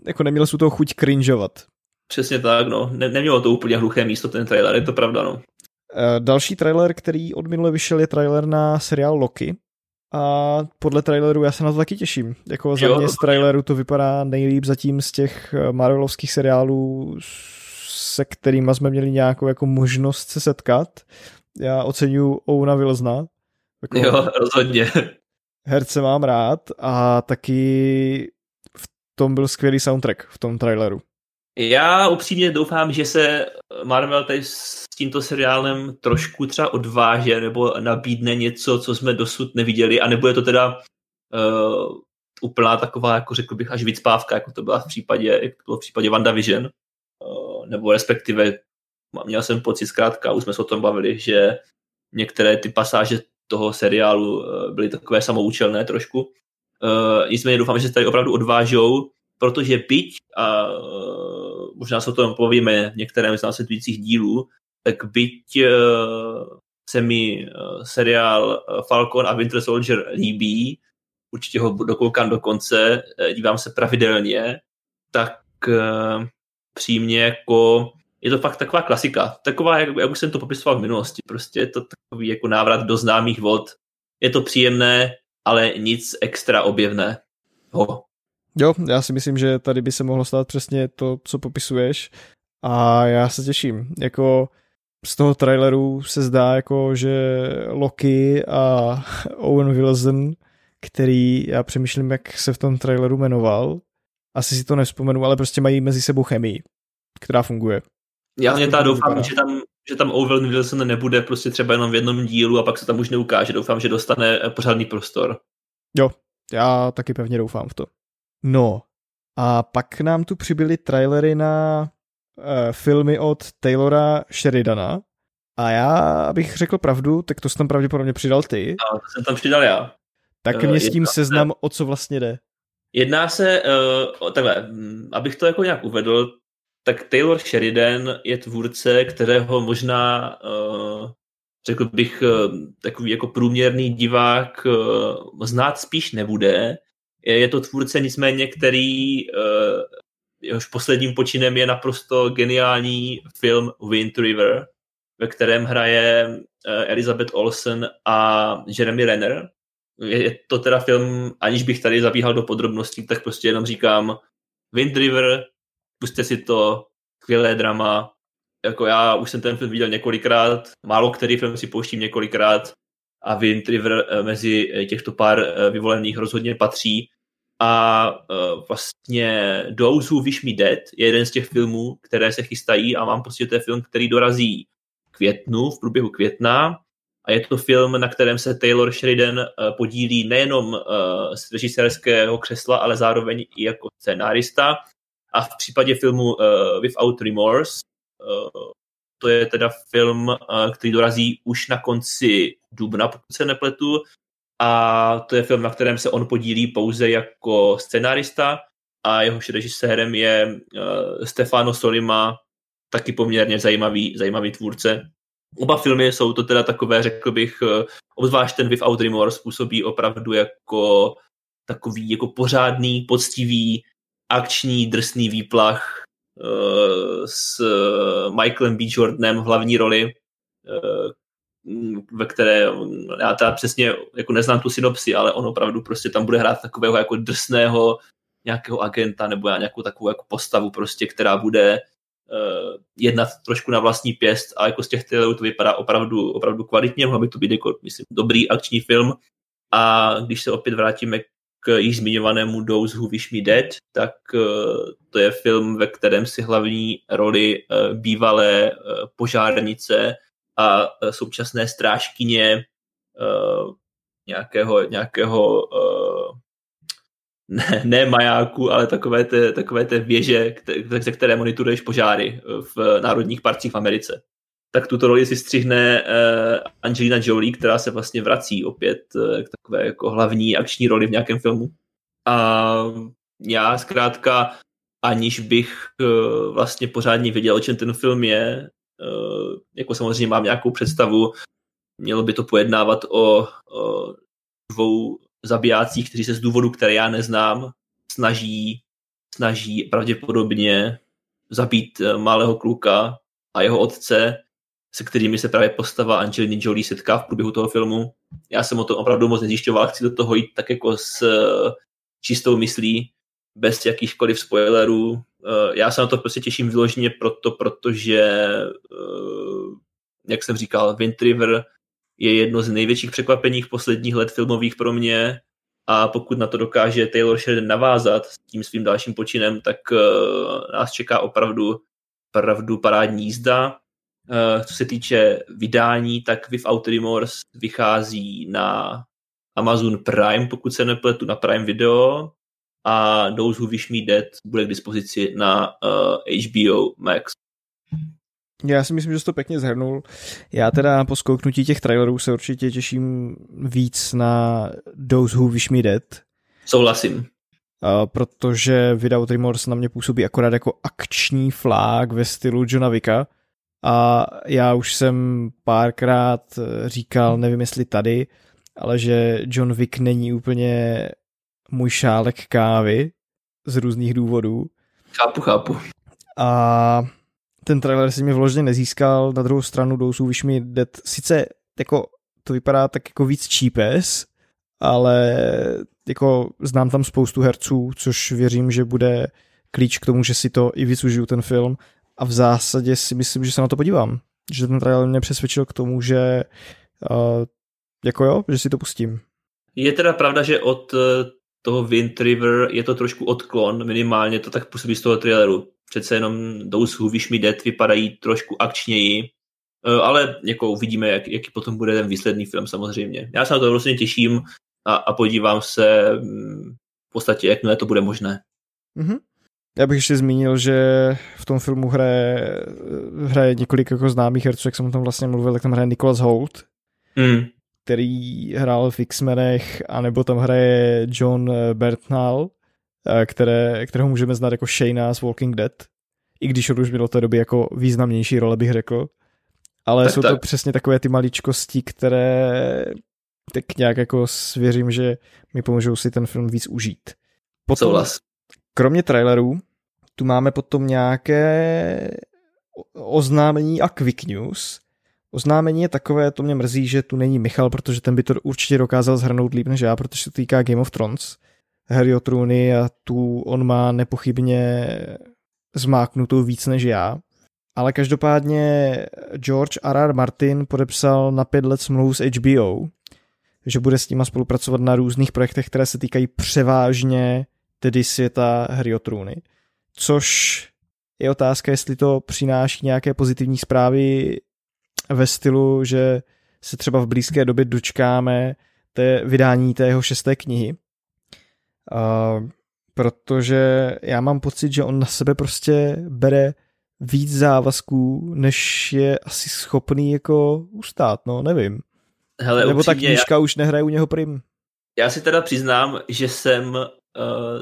jako neměl jsem toho chuť cringeovat. Přesně tak, no. Ne, nemělo to úplně hluché místo ten trailer, je to pravda, no. Eh, další trailer, který od minule vyšel, je trailer na seriál Loki. A podle traileru já se na to taky těším. Jako za jo, mě z traileru to vypadá nejlíp zatím z těch eh, Marvelovských seriálů, se kterými jsme měli nějakou jako možnost se setkat. Já oceňuji Ouna Wilsona. Jako jo, rozhodně. Herce mám rád a taky v tom byl skvělý soundtrack v tom traileru. Já upřímně doufám, že se Marvel tady s tímto seriálem trošku třeba odváže nebo nabídne něco, co jsme dosud neviděli a nebude to teda uh, úplná taková, jako řekl bych, až vycpávka, jako to byla v případě, jak to bylo v případě WandaVision, uh, nebo respektive měl jsem pocit zkrátka, už jsme se o tom bavili, že některé ty pasáže toho seriálu uh, byly takové samoučelné trošku. Uh, nicméně doufám, že se tady opravdu odvážou protože byť, a možná se o tom povíme v některém z následujících dílů, tak byť e, se mi e, seriál Falcon a Winter Soldier líbí, určitě ho dokoukám do konce, e, dívám se pravidelně, tak přímě jako je to fakt taková klasika. Taková, jak, jak už jsem to popisoval v minulosti. Prostě je to takový jako návrat do známých vod. Je to příjemné, ale nic extra objevné. Ho. Jo, já si myslím, že tady by se mohlo stát přesně to, co popisuješ a já se těším. Jako z toho traileru se zdá jako, že Loki a Owen Wilson, který já přemýšlím, jak se v tom traileru jmenoval, asi si to nevzpomenu, ale prostě mají mezi sebou chemii, která funguje. Já mě ta doufám, že tam, že tam Owen Wilson nebude prostě třeba jenom v jednom dílu a pak se tam už neukáže. Doufám, že dostane pořádný prostor. Jo, já taky pevně doufám v to. No, a pak nám tu přibyly trailery na uh, filmy od Taylora Sheridana. A já, abych řekl pravdu, tak to jsem tam pravděpodobně přidal ty. A to jsem tam přidal já. Tak uh, mě s tím seznam, o co vlastně jde. Jedná se, uh, takhle, abych to jako nějak uvedl, tak Taylor Sheridan je tvůrce, kterého možná, uh, řekl bych, uh, takový jako průměrný divák uh, znát spíš nebude, je to tvůrce nicméně, který eh, jehož posledním počinem je naprosto geniální film Wind River, ve kterém hraje eh, Elizabeth Olsen a Jeremy Renner. je to teda film, aniž bych tady zabíhal do podrobností, tak prostě jenom říkám Wind River, puste si to, skvělé drama, jako já už jsem ten film viděl několikrát, málo který film si pouštím několikrát a Wind River eh, mezi těchto pár vyvolených rozhodně patří. A uh, vlastně Those Who Wish Me Dead je jeden z těch filmů, které se chystají a mám pocit, že to je film, který dorazí květnu, v průběhu května. A je to film, na kterém se Taylor Sheridan uh, podílí nejenom uh, z režisérského křesla, ale zároveň i jako scénárista. A v případě filmu uh, Without Remorse uh, to je teda film, který dorazí už na konci dubna, pokud se nepletu, a to je film, na kterém se on podílí pouze jako scenárista a jehož režisérem je uh, Stefano Solima, taky poměrně zajímavý, zajímavý tvůrce. Oba filmy jsou to teda takové, řekl bych, uh, obzvlášť ten Without Remorse působí opravdu jako takový jako pořádný, poctivý, akční, drsný výplach uh, s Michaelem B. Jordanem v hlavní roli, ve které já teda přesně jako neznám tu synopsi, ale on opravdu prostě tam bude hrát takového jako drsného nějakého agenta nebo nějakou takovou jako postavu prostě, která bude uh, jednat trošku na vlastní pěst a jako z těch trailerů to vypadá opravdu, opravdu kvalitně, mohlo by to být jako, myslím, dobrý akční film. A když se opět vrátíme k již zmiňovanému Those Who Wish Me Dead, tak uh, to je film, ve kterém si hlavní roli uh, bývalé uh, požárnice a e, současné strážkyně uh, nějakého, nějakého uh, ne, ne majáku, ale takové té, takové té věže, ze které monitoruješ požáry v národních parcích v Americe. Tak tuto roli si střihne uh, Angelina Jolie, která se vlastně vrací opět uh, k takové jako hlavní akční roli v nějakém filmu. A já zkrátka, aniž bych uh, vlastně pořádně věděl, o čem ten film je, jako samozřejmě mám nějakou představu, mělo by to pojednávat o, o dvou zabijácích, kteří se z důvodu, které já neznám, snaží, snaží pravděpodobně zabít eh, malého kluka a jeho otce, se kterými se právě postava Angeliny Jolie setká v průběhu toho filmu. Já jsem o to opravdu moc nezjišťoval, chci do toho jít tak jako s eh, čistou myslí, bez jakýchkoliv spoilerů, Eh, já se na to prostě těším vyloženě proto, protože, eh, jak jsem říkal, Wind River je jedno z největších překvapení posledních let filmových pro mě a pokud na to dokáže Taylor Sheridan navázat s tím svým dalším počinem, tak eh, nás čeká opravdu pravdu parádní jízda. Co se týče vydání, tak Without Remorse vychází na Amazon Prime, pokud se nepletu, na Prime Video a Those Who Wish Me Dead bude k dispozici na uh, eh, HBO Max. Já si myslím, že jsi to pěkně zhrnul. Já teda po skouknutí těch trailerů se určitě těším víc na Those Who Wish Me Dead. Souhlasím. Uh, protože Without Remorse na mě působí akorát jako akční flák ve stylu Johna Vicka. A já už jsem párkrát říkal, nevím jestli tady, ale že John Wick není úplně můj šálek kávy z různých důvodů. Chápu, chápu. A ten trailer si mi vložně nezískal, na druhou stranu Dousů Wish Me Dead, sice jako to vypadá tak jako víc cheapes, ale jako znám tam spoustu herců, což věřím, že bude klíč k tomu, že si to i víc užiju ten film a v zásadě si myslím, že se na to podívám. Že ten trailer mě přesvědčil k tomu, že uh, jako jo, že si to pustím. Je teda pravda, že od toho Wind River je to trošku odklon, minimálně to tak působí z toho traileru. Přece jenom Those Who Wish Me Dead vypadají trošku akčněji, e, ale jako uvidíme, jak, jaký potom bude ten výsledný film samozřejmě. Já se na to vlastně těším a, a podívám se mm, v podstatě, jakmile to bude možné. Mm-hmm. Já bych ještě zmínil, že v tom filmu hraje, hraje několik jako známých herců, jak jsem o tom vlastně mluvil, tak tam hraje Nicholas Holt, mm který hrál v X-menech, anebo tam hraje John Bertnall, eh, které, kterého můžeme znát jako Shayna z Walking Dead, i když on už byl v té době jako významnější role, bych řekl. Ale tak, jsou tak. to přesně takové ty maličkosti, které tak nějak jako svěřím, že mi pomůžou si ten film víc užít. Potom, Souhlas. Kromě trailerů, tu máme potom nějaké oznámení a quick news, Oznámení je takové, to mě mrzí, že tu není Michal, protože ten by to určitě dokázal zhrnout líp než já, protože se týká Game of Thrones, Harry o trůny a tu on má nepochybně zmáknutou víc než já. Ale každopádně George R.R. Martin podepsal na pět let smlouvu s HBO, že bude s nima spolupracovat na různých projektech, které se týkají převážně tedy světa hry o trůny. Což je otázka, jestli to přináší nějaké pozitivní zprávy ve stylu, že se třeba v blízké době dočkáme té vydání té jeho šesté knihy. Uh, protože já mám pocit, že on na sebe prostě bere víc závazků, než je asi schopný jako ustát, no nevím. Hele, Nebo ta knížka já, už nehraje u něho prim. Já si teda přiznám, že jsem uh,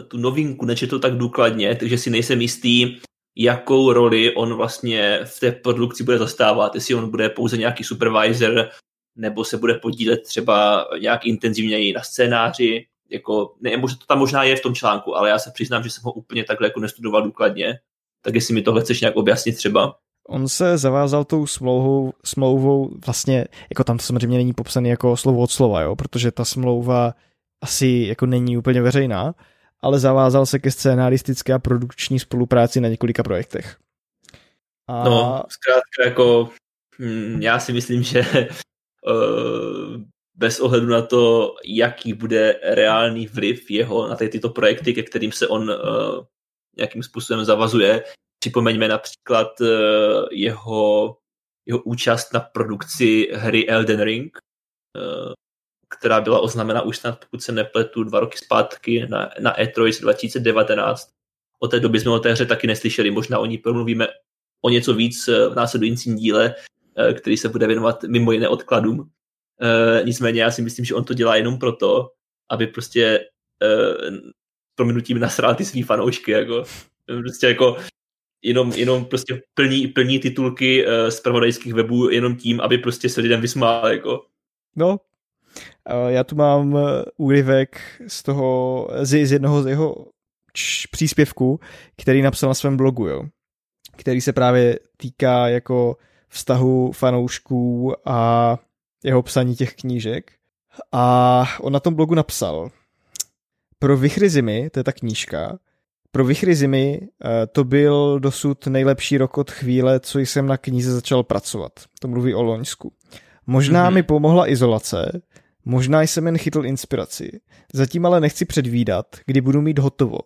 tu novinku nečetl tak důkladně, takže si nejsem jistý, jakou roli on vlastně v té produkci bude zastávat, jestli on bude pouze nějaký supervisor, nebo se bude podílet třeba nějak intenzivněji na scénáři, jako, ne, to tam možná je v tom článku, ale já se přiznám, že jsem ho úplně takhle jako nestudoval důkladně, tak jestli mi tohle chceš nějak objasnit třeba. On se zavázal tou smlouvou, smlouvou vlastně, jako tam to samozřejmě není popsaný jako slovo od slova, jo, protože ta smlouva asi jako není úplně veřejná, ale zavázal se ke scénaristické a produkční spolupráci na několika projektech. A... No, zkrátka jako hm, já si myslím, že uh, bez ohledu na to, jaký bude reálný vliv jeho na ty, tyto projekty, ke kterým se on uh, nějakým způsobem zavazuje. Připomeňme například uh, jeho, jeho účast na produkci hry Elden Ring, která byla oznámena už snad, pokud se nepletu, dva roky zpátky na, na E3 2019. Od té doby jsme o té hře taky neslyšeli, možná o ní promluvíme o něco víc v následujícím díle, který se bude věnovat mimo jiné odkladům. Uh, nicméně já si myslím, že on to dělá jenom proto, aby prostě prominutím nasrál ty svý fanoušky, jako prostě jako jenom, jenom prostě plní, plní titulky z pravodajských webů jenom tím, aby prostě se lidem vysmál, jako. No, já tu mám úryvek z toho, z, z jednoho z jeho č, příspěvků, který napsal na svém blogu, jo. Který se právě týká jako vztahu fanoušků a jeho psaní těch knížek. A on na tom blogu napsal, pro Vychry zimy, to je ta knížka, pro Vychry zimy eh, to byl dosud nejlepší rok od chvíle, co jsem na knize začal pracovat. To mluví o Loňsku. Možná mm-hmm. mi pomohla izolace, možná jsem jen chytl inspiraci. Zatím ale nechci předvídat, kdy budu mít hotovo.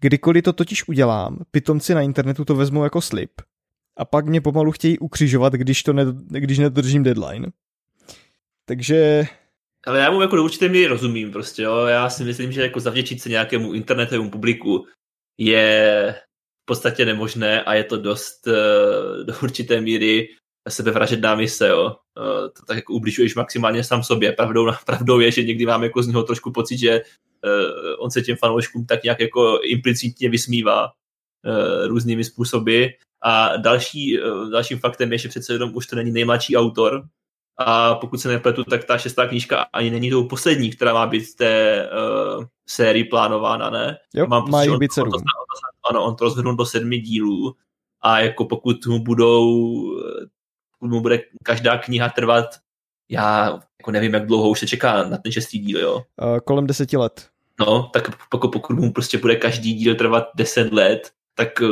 Kdykoliv to totiž udělám, pitomci na internetu to vezmou jako slib. A pak mě pomalu chtějí ukřižovat, když, to ne, když nedržím deadline. Takže... Ale já mu jako do určité míry rozumím prostě, jo. Já si myslím, že jako zavděčit se nějakému internetovému publiku je v podstatě nemožné a je to dost uh, do určité míry sebevražedná mise, jo. Uh, to tak jako ubližuješ maximálně sám sobě. Pravdou, pravdou je, že někdy mám jako z něho trošku pocit, že uh, on se těm fanouškům tak nějak jako implicitně vysmívá uh, různými způsoby. A další, dalším faktem je, že přece jenom už to není nejmladší autor, a pokud se nepletu, tak ta šestá knížka ani není tou poslední, která má být v té uh, sérii plánována, ne? Jo, Mám má jich být sedm. Ano, on to rozhodnul do sedmi dílů a jako pokud mu budou, pokud mu bude každá kniha trvat, já jako nevím, jak dlouho už se čeká na ten šestý díl, jo? Uh, kolem deseti let. No, tak pokud, pokud mu prostě bude každý díl trvat deset let, tak uh,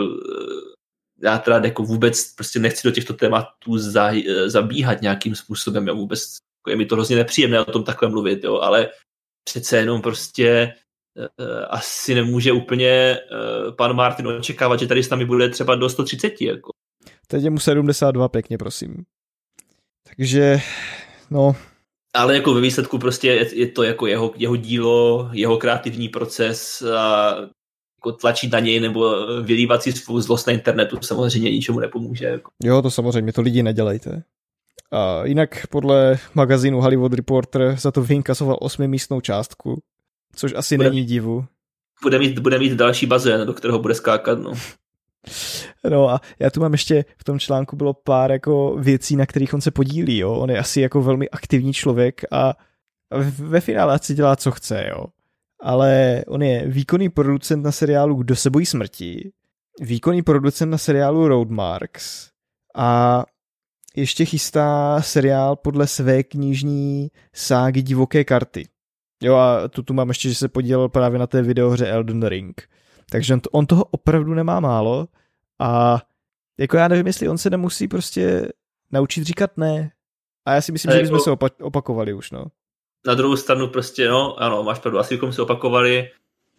já teda jako vůbec prostě nechci do těchto tématů za, zabíhat nějakým způsobem, já vůbec, jako je mi to hrozně nepříjemné o tom takhle mluvit, jo, ale přece jenom prostě asi nemůže uh, pan Martin očekávat, že tady s námi bude třeba do 130, jako. Teď je mu 72, pěkně, prosím. Takže, no... Ale jako ve výsledku prostě je, je to jako jeho, jeho dílo, jeho kreativní proces a jako tlačit na něj nebo vylívat si svou zlost na internetu samozřejmě ničemu nepomůže. Jako. Jo, to samozřejmě, to lidi nedělejte. A jinak podle magazínu Hollywood Reporter za to vyinkasoval osmimístnou částku, což asi bude, není divu. Bude mít, bude mít další bazén, do kterého bude skákat, no. No a já tu mám ještě, v tom článku bylo pár jako věcí, na kterých on se podílí, jo. On je asi jako velmi aktivní člověk a ve finále si dělá, co chce, jo ale on je výkonný producent na seriálu Kdo se bojí smrti, výkonný producent na seriálu Roadmarks a ještě chystá seriál podle své knižní ságy Divoké karty. Jo a tu, tu mám ještě, že se podílel právě na té videohře Elden Ring. Takže on, to, on toho opravdu nemá málo a jako já nevím, jestli on se nemusí prostě naučit říkat ne. A já si myslím, že jako... bychom se opa- opakovali už, no. Na druhou stranu prostě, no, ano, máš pravdu, asi bychom se opakovali.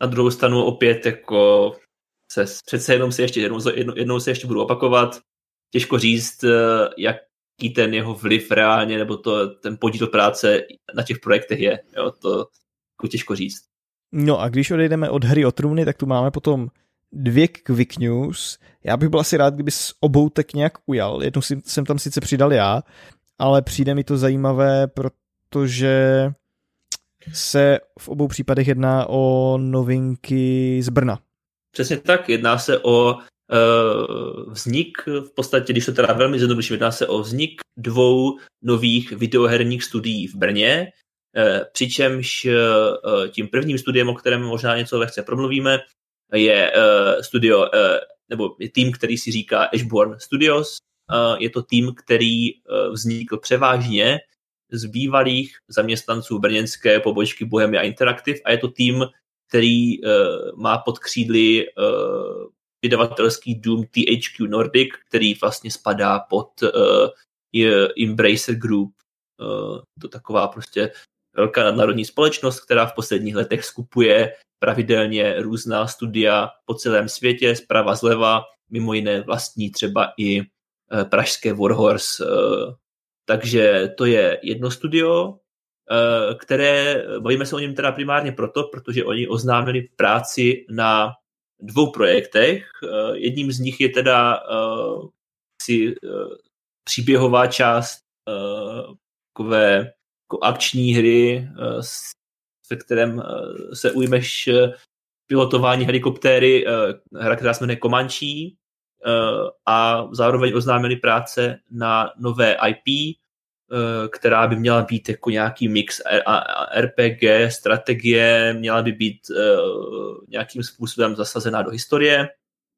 Na druhou stranu opět jako se přece jenom se ještě jednou, jednou, jednou se ještě budu opakovat. Těžko říct, eh, jaký ten jeho vliv reálně, nebo to, ten podíl práce na těch projektech je. Jo, to jako těžko říct. No a když odejdeme od hry o trůny, tak tu máme potom dvě quick news. Já bych byl asi rád, kdyby s obou tak nějak ujal. Jednu jsem tam sice přidal já, ale přijde mi to zajímavé, protože se v obou případech jedná o novinky z Brna. Přesně tak, jedná se o uh, vznik, v podstatě, když to teda velmi zjednoduším, jedná se o vznik dvou nových videoherních studií v Brně, přičemž uh, tím prvním studiem, o kterém možná něco lehce promluvíme, je studio, nebo je tým, který si říká Ashborn Studios. Je to tým, který vznikl převážně z bývalých zaměstnanců brněnské pobočky Bohemia Interactive a je to tým, který má pod křídly vydavatelský dům THQ Nordic, který vlastně spadá pod Embracer Group. To taková prostě velká nadnárodní společnost, která v posledních letech skupuje pravidelně různá studia po celém světě, zprava zleva, mimo jiné vlastní třeba i pražské Warhorse. Takže to je jedno studio, Eh, které, bavíme se o něm teda primárně proto, protože oni oznámili práci na dvou projektech. Jedním z nich je teda si příběhová část takové jako akční hry, ve kterém se ujmeš pilotování helikoptéry, hra, která se jmenuje Comanche, a zároveň oznámili práce na nové IP, Eh, která by měla být jako nějaký mix RPG, strategie, měla by být eh, nějakým způsobem zasazená do historie.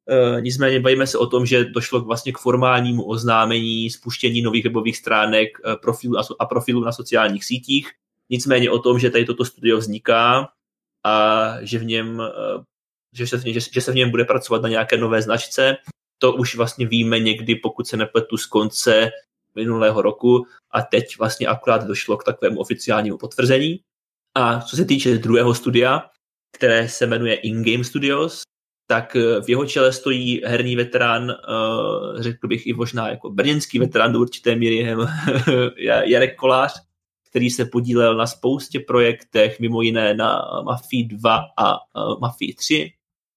Eh, nicméně bavíme se o tom, že došlo vlastně k formálnímu oznámení spuštění nových webových stránek profilů a profilů na sociálních sítích. Nicméně o tom, že tady toto studio vzniká a že v něm že se, že, že se v něm bude pracovat na nějaké nové značce, to už vlastně víme někdy, pokud se nepletu z konce minulého roku a teď vlastně akorát došlo k takovému oficiálnímu potvrzení. A co se týče druhého studia, které se jmenuje In-Game Studios, tak eh, v jeho čele stojí herní veterán, eh, řekl bych i možná jako brněnský veterán do určité míry, Jarek Kolář, který se podílel na spoustě projektech, mimo jiné na Mafii 2 a Mafii 3.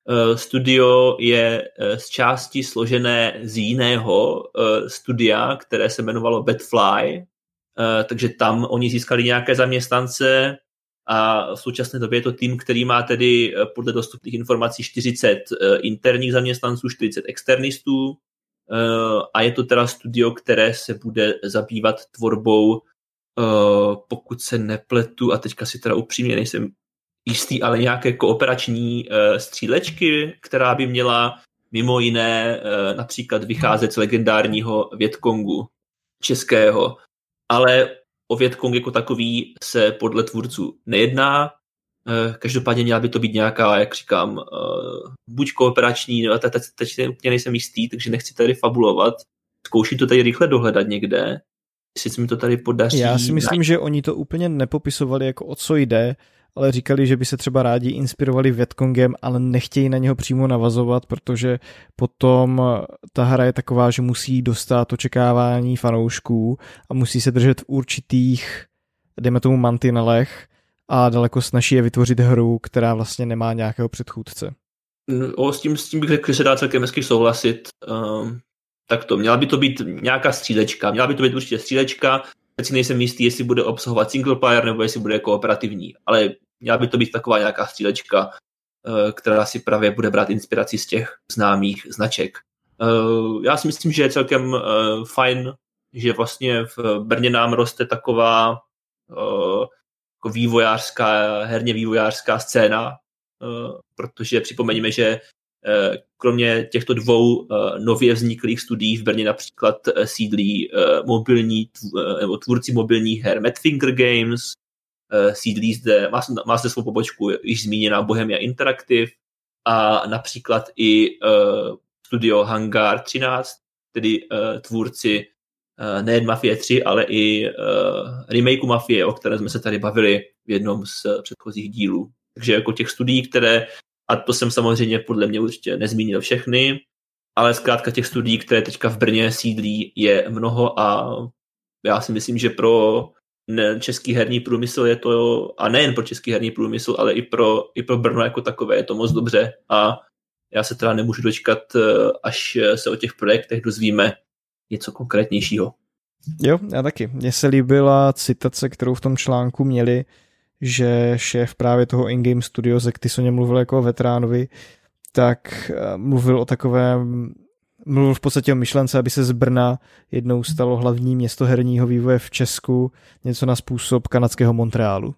Eh, studio je eh, z části složené z jiného eh, studia, které se jmenovalo Batfly, takže tam oni získali nějaké zaměstnance a v současné době je to tým, který má tedy podle dostupných informací 40 interních zaměstnanců, 40 externistů a je to teda studio, které se bude zabývat tvorbou pokud se nepletu, a teďka si teda upřímně nejsem jistý, ale nějaké kooperační střílečky, která by měla mimo jiné například vycházet z legendárního Větkongu českého. Ale o Větkong jako takový se podle tvůrců nejedná. Uh, každopádně měla by to být nějaká, jak říkám, uh, buď kooperační, no, teď, teď, teď úplně nejsem jistý, takže nechci tady fabulovat. Zkouším to tady rychle dohledat někde, jestli se mi to tady podaří. Já si myslím, že oni to úplně nepopisovali, jako o co jde, ale říkali, že by se třeba rádi inspirovali Vietkongem, ale nechtějí na něho přímo navazovat, protože potom ta hra je taková, že musí dostat očekávání fanoušků a musí se držet v určitých, dejme tomu, mantinelech a daleko snaží je vytvořit hru, která vlastně nemá nějakého předchůdce. No, s, tím, s tím bych řekl, že se dá celkem hezky souhlasit. Um, tak to, měla by to být nějaká střílečka, měla by to být určitě střílečka, teď si nejsem jistý, jestli bude obsahovat single player nebo jestli bude kooperativní, ale měla by to být taková nějaká střílečka, eh, která si právě bude brát inspiraci z těch známých značek. Eh, já si myslím, že je celkem eh, fajn, že vlastně v Brně nám roste taková jako vývojářská, herně vývojářská scéna, protože připomeňme, že kromě těchto dvou nově vzniklých studií v Brně například sídlí mobilní, nebo tvůrci mobilních her Madfinger Games, sídlí zde, má, má zde svou pobočku již zmíněná Bohemia Interactive a například i studio Hangar 13, tedy tvůrci nejen Mafie 3, ale i remakeu Mafie, o které jsme se tady bavili v jednom z předchozích dílů. Takže jako těch studií, které, a to jsem samozřejmě podle mě určitě nezmínil všechny, ale zkrátka těch studií, které teďka v Brně sídlí, je mnoho a já si myslím, že pro český herní průmysl je to, a nejen pro český herní průmysl, ale i pro, i pro Brno jako takové je to moc dobře a já se teda nemůžu dočkat, až se o těch projektech dozvíme něco konkrétnějšího. Jo, já taky. Mně se líbila citace, kterou v tom článku měli, že šéf právě toho in-game studio, ze který o něm mluvil jako o veteránovi, tak eh, mluvil o takovém, mluvil v podstatě o myšlence, aby se z Brna jednou stalo hlavní město herního vývoje v Česku, něco na způsob kanadského Montrealu.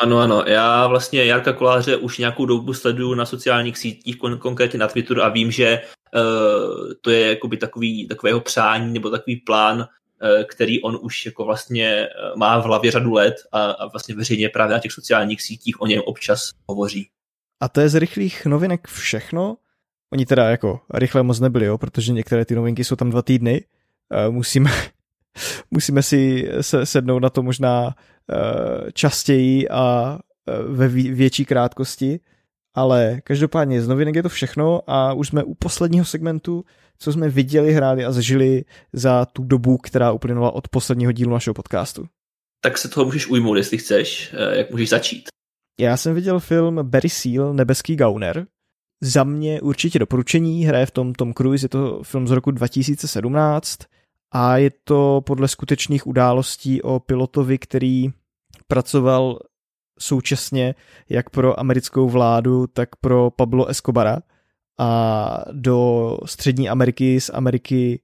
Ano, ano. Já vlastně Jarka Koláře už nějakou dobu sleduju na sociálních sítích, kon- konkrétně na Twitteru a vím, že uh, to je jakoby takový, takového přání nebo takový plán který on už jako vlastně eh, má v hlavě řadu let a, a vlastně veřejně právě na těch sociálních sítích o něm občas hovoří. A to je z rychlých novinek všechno? Oni teda jako rychle moc nebyli, jo, protože některé ty novinky jsou tam dva týdny. Uh, musíme, musíme si se, sednout na to možná častěji a ve větší krátkosti, ale každopádně z novinek je to všechno a už jsme u posledního segmentu, co jsme viděli, hráli a zažili za tu dobu, která uplynula od posledního dílu našeho podcastu. Tak se toho můžeš ujmout, jestli chceš. Eh, jak můžeš začít? Já jsem viděl film Barry Seal, Nebeský gauner. Za mě určitě doporučení, hraje v tom Tom Cruise, je to film z roku 2017 a je to podle skutečných událostí o pilotovi, který pracoval současně jak pro americkou vládu, tak pro Pablo Escobara a do Střední Ameriky z Ameriky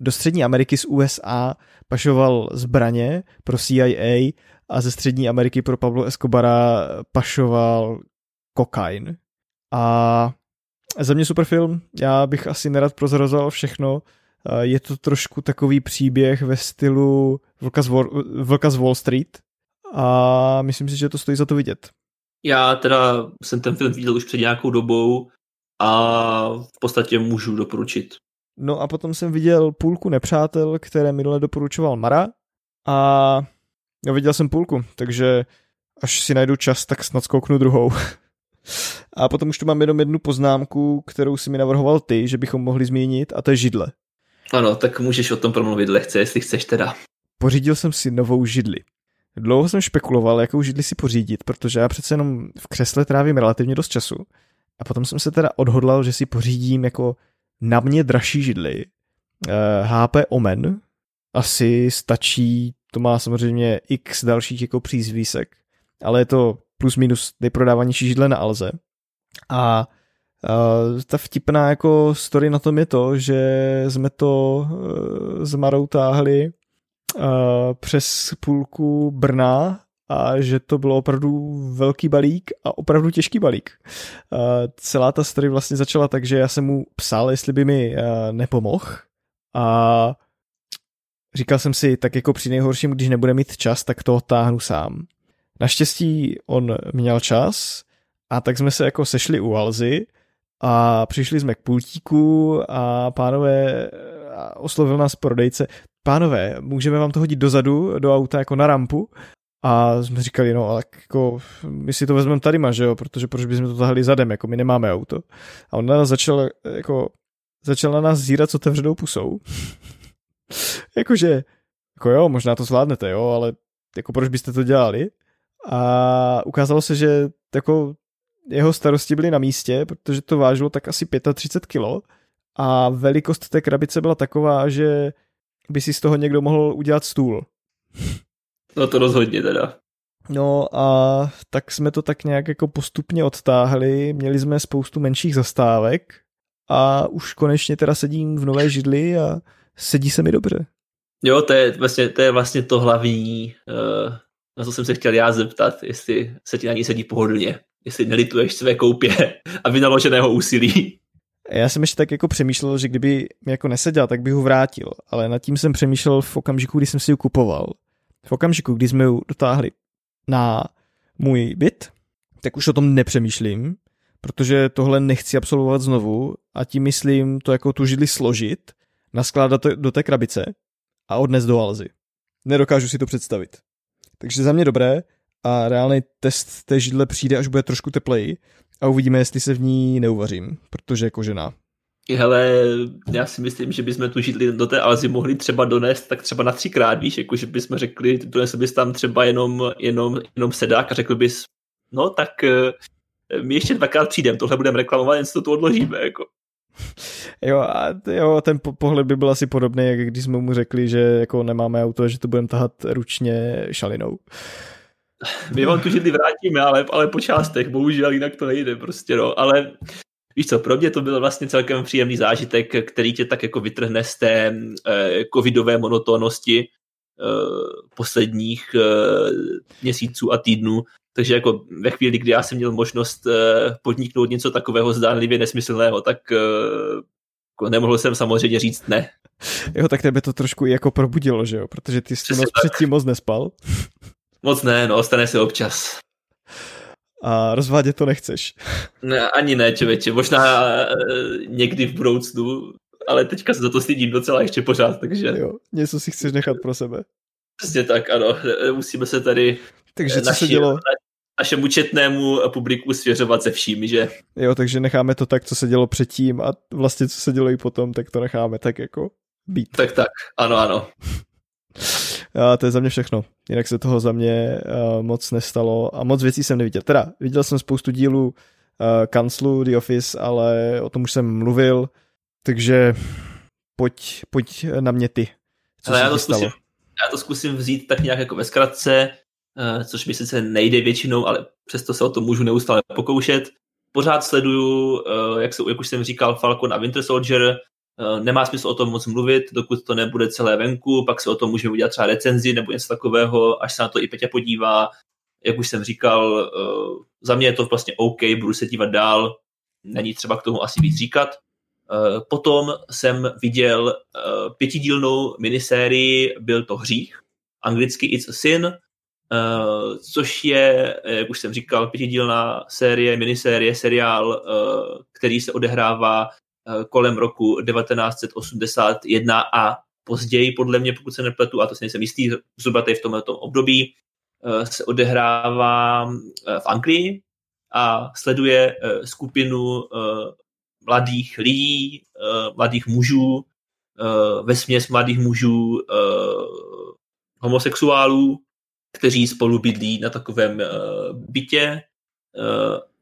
do Střední Ameriky z USA pašoval zbraně pro CIA a ze Střední Ameriky pro Pablo Escobara pašoval kokain. A za mě super film, já bych asi nerad prozrazoval všechno, je to trošku takový příběh ve stylu Vlka z Wall, Vlka z Wall Street a myslím si, že to stojí za to vidět. Já teda jsem ten film viděl už před nějakou dobou a v podstatě můžu doporučit. No a potom jsem viděl půlku nepřátel, které minule doporučoval Mara a no, viděl jsem půlku, takže až si najdu čas, tak snad skouknu druhou. a potom už tu mám jenom jednu poznámku, kterou si mi navrhoval ty, že bychom mohli zmínit a to je židle. Ano, tak můžeš o tom promluvit lehce, jestli chceš teda. Pořídil jsem si novou židli. Dlouho jsem špekuloval, jakou židli si pořídit, protože já přece jenom v křesle trávím relativně dost času a potom jsem se teda odhodlal, že si pořídím jako na mě dražší židli. HP eh, Omen. Asi stačí, to má samozřejmě x dalších jako přízvísek, ale je to plus minus nejprodávanější židle na Alze. A Uh, ta vtipná jako story na tom je to, že jsme to uh, s Marou táhli uh, přes půlku Brna a že to bylo opravdu velký balík a opravdu těžký balík. Celá ta story vlastně začala tak, že já jsem mu psal, jestli by mi uh, nepomohl a říkal jsem si, tak jako při nejhorším, když nebude mít čas, tak to táhnu sám. Naštěstí on měl čas a tak jsme se jako sešli u Alzy a přišli jsme k pultíku a pánové oslovil nás prodejce, pánové, můžeme vám to hodit dozadu do auta jako na rampu a jsme říkali, no ale jako my si to vezmeme tady, že jo, protože proč bychom to tahli zadem, jako my nemáme auto. A on na nás začal, jako, začal na nás zírat s otevřenou pusou. Jakože, jako jo, možná to zvládnete, jo, ale jako proč byste to dělali? A ukázalo se, že jako jeho starosti byly na místě, protože to vážilo tak asi 35 kilo a velikost té krabice byla taková, že by si z toho někdo mohl udělat stůl. No to rozhodně teda. No a tak jsme to tak nějak jako postupně odtáhli, měli jsme spoustu menších zastávek a už konečně teda sedím v nové židli a sedí se mi dobře. Jo, to je vlastně to, je vlastně to hlavní, uh, na co jsem se chtěl já zeptat, jestli se ti na ní sedí pohodlně, jestli nelituješ své koupě a vynaloženého úsilí. Já jsem ještě tak jako přemýšlel, že kdyby mi jako neseděl, tak bych ho vrátil, ale nad tím jsem přemýšlel v okamžiku, kdy jsem si ji kupoval. V okamžiku, kdy jsme ji dotáhli na můj byt, tak už o tom nepřemýšlím, protože tohle nechci absolvovat znovu a tím myslím to jako tu židli složit, naskládat to do té krabice a odnes do Alzy. Nedokážu si to představit. Takže za mě dobré a reálný test té židle přijde, až bude trošku tepleji a uvidíme, jestli se v ní neuvařím, protože kožená. Hele, já si myslím, že bychom tu židli do té Alzy mohli třeba donést tak třeba na třikrát, víš, jako že bychom řekli, donesl bys tam třeba jenom, jenom, jenom sedák a řekl bys, no tak eh, my ještě dvakrát přijdeme, tohle budeme reklamovat, jen si to tu odložíme, jako. Jo, a jo, ten pohled by byl asi podobný, jak když jsme mu řekli, že jako nemáme auto, že to budeme tahat ručně šalinou. My vám tu židli vrátíme, ale, ale po částech, bohužel jinak to nejde prostě, no, ale víš co, pro mě to byl vlastně celkem příjemný zážitek, který tě tak jako vytrhne z té eh, covidové monotónnosti eh, posledních eh, měsíců a týdnů, takže jako ve chvíli, kdy já jsem měl možnost eh, podniknout něco takového zdánlivě nesmyslného, tak eh, jako nemohl jsem samozřejmě říct ne. Jo, tak tebe to trošku i jako probudilo, že jo? Protože ty jsi noc předtím moc nespal. Moc ne, no, stane se občas. A rozvádět to nechceš. Ne, ani ne, člověče. Možná e, někdy v budoucnu, ale teďka se za to stydím docela ještě pořád, takže... Jo, něco si chceš nechat pro sebe. Přesně tak, ano. Musíme se tady takže co naši, se dělo? našemu četnému publiku svěřovat se vším, že? Jo, takže necháme to tak, co se dělo předtím a vlastně co se dělo i potom, tak to necháme tak jako být. Tak tak, ano, ano. A to je za mě všechno. Jinak se toho za mě uh, moc nestalo a moc věcí jsem neviděl. Teda, viděl jsem spoustu dílů uh, kanclu The Office, ale o tom už jsem mluvil, takže pojď, pojď na mě ty. Co ale já to, zkusím, já to zkusím vzít tak nějak jako ve zkratce. Eh, což mi sice nejde většinou, ale přesto se o to můžu neustále pokoušet. Pořád sleduju, eh, jak, se, jak už jsem říkal, Falcon a Winter Soldier. Eh, nemá smysl o tom moc mluvit, dokud to nebude celé venku, pak se o tom můžeme udělat třeba recenzi nebo něco takového, až se na to i Peťa podívá. Jak už jsem říkal, za mě je to vlastně OK, budu se dívat dál, není třeba k tomu asi víc říkat. Potom jsem viděl pětidílnou minisérii Byl to hřích, anglicky It's a Sin, což je, jak už jsem říkal, pětidílná série, minisérie, seriál, který se odehrává kolem roku 1981 a později, podle mě, pokud se nepletu, a to si nejsem jistý, zhruba tady v tomto období, se odehrává v Anglii a sleduje skupinu mladých lidí, mladých mužů, ve směs mladých mužů homosexuálů, kteří spolu bydlí na takovém bytě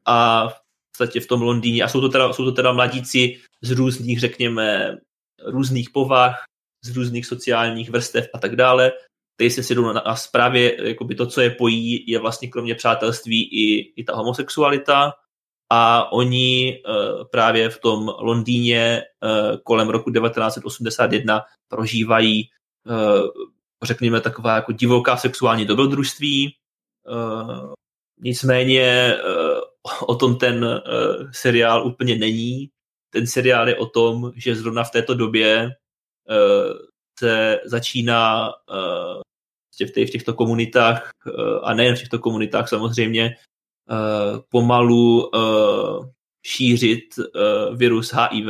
a podstatě v tom Londýně. A jsou to teda, jsou to teda mladíci z různých, řekněme, různých povah, z různých sociálních vrstev a tak dále. Tady se si jdou na, na zprávě, jakoby to, co je pojí, je vlastně kromě přátelství i, i ta homosexualita a oni uh, právě v tom Londýně uh, kolem roku 1981 prožívají uh, řekněme, taková jako divoká sexuální dobrodružství. Nicméně o tom ten uh, seriál úplně není. Ten seriál je o tom, že zrovna v této době uh, se začíná uh, v, těch, v těchto komunitách, uh, a nejen v těchto komunitách samozřejmě, uh, pomalu uh, šířit uh, virus HIV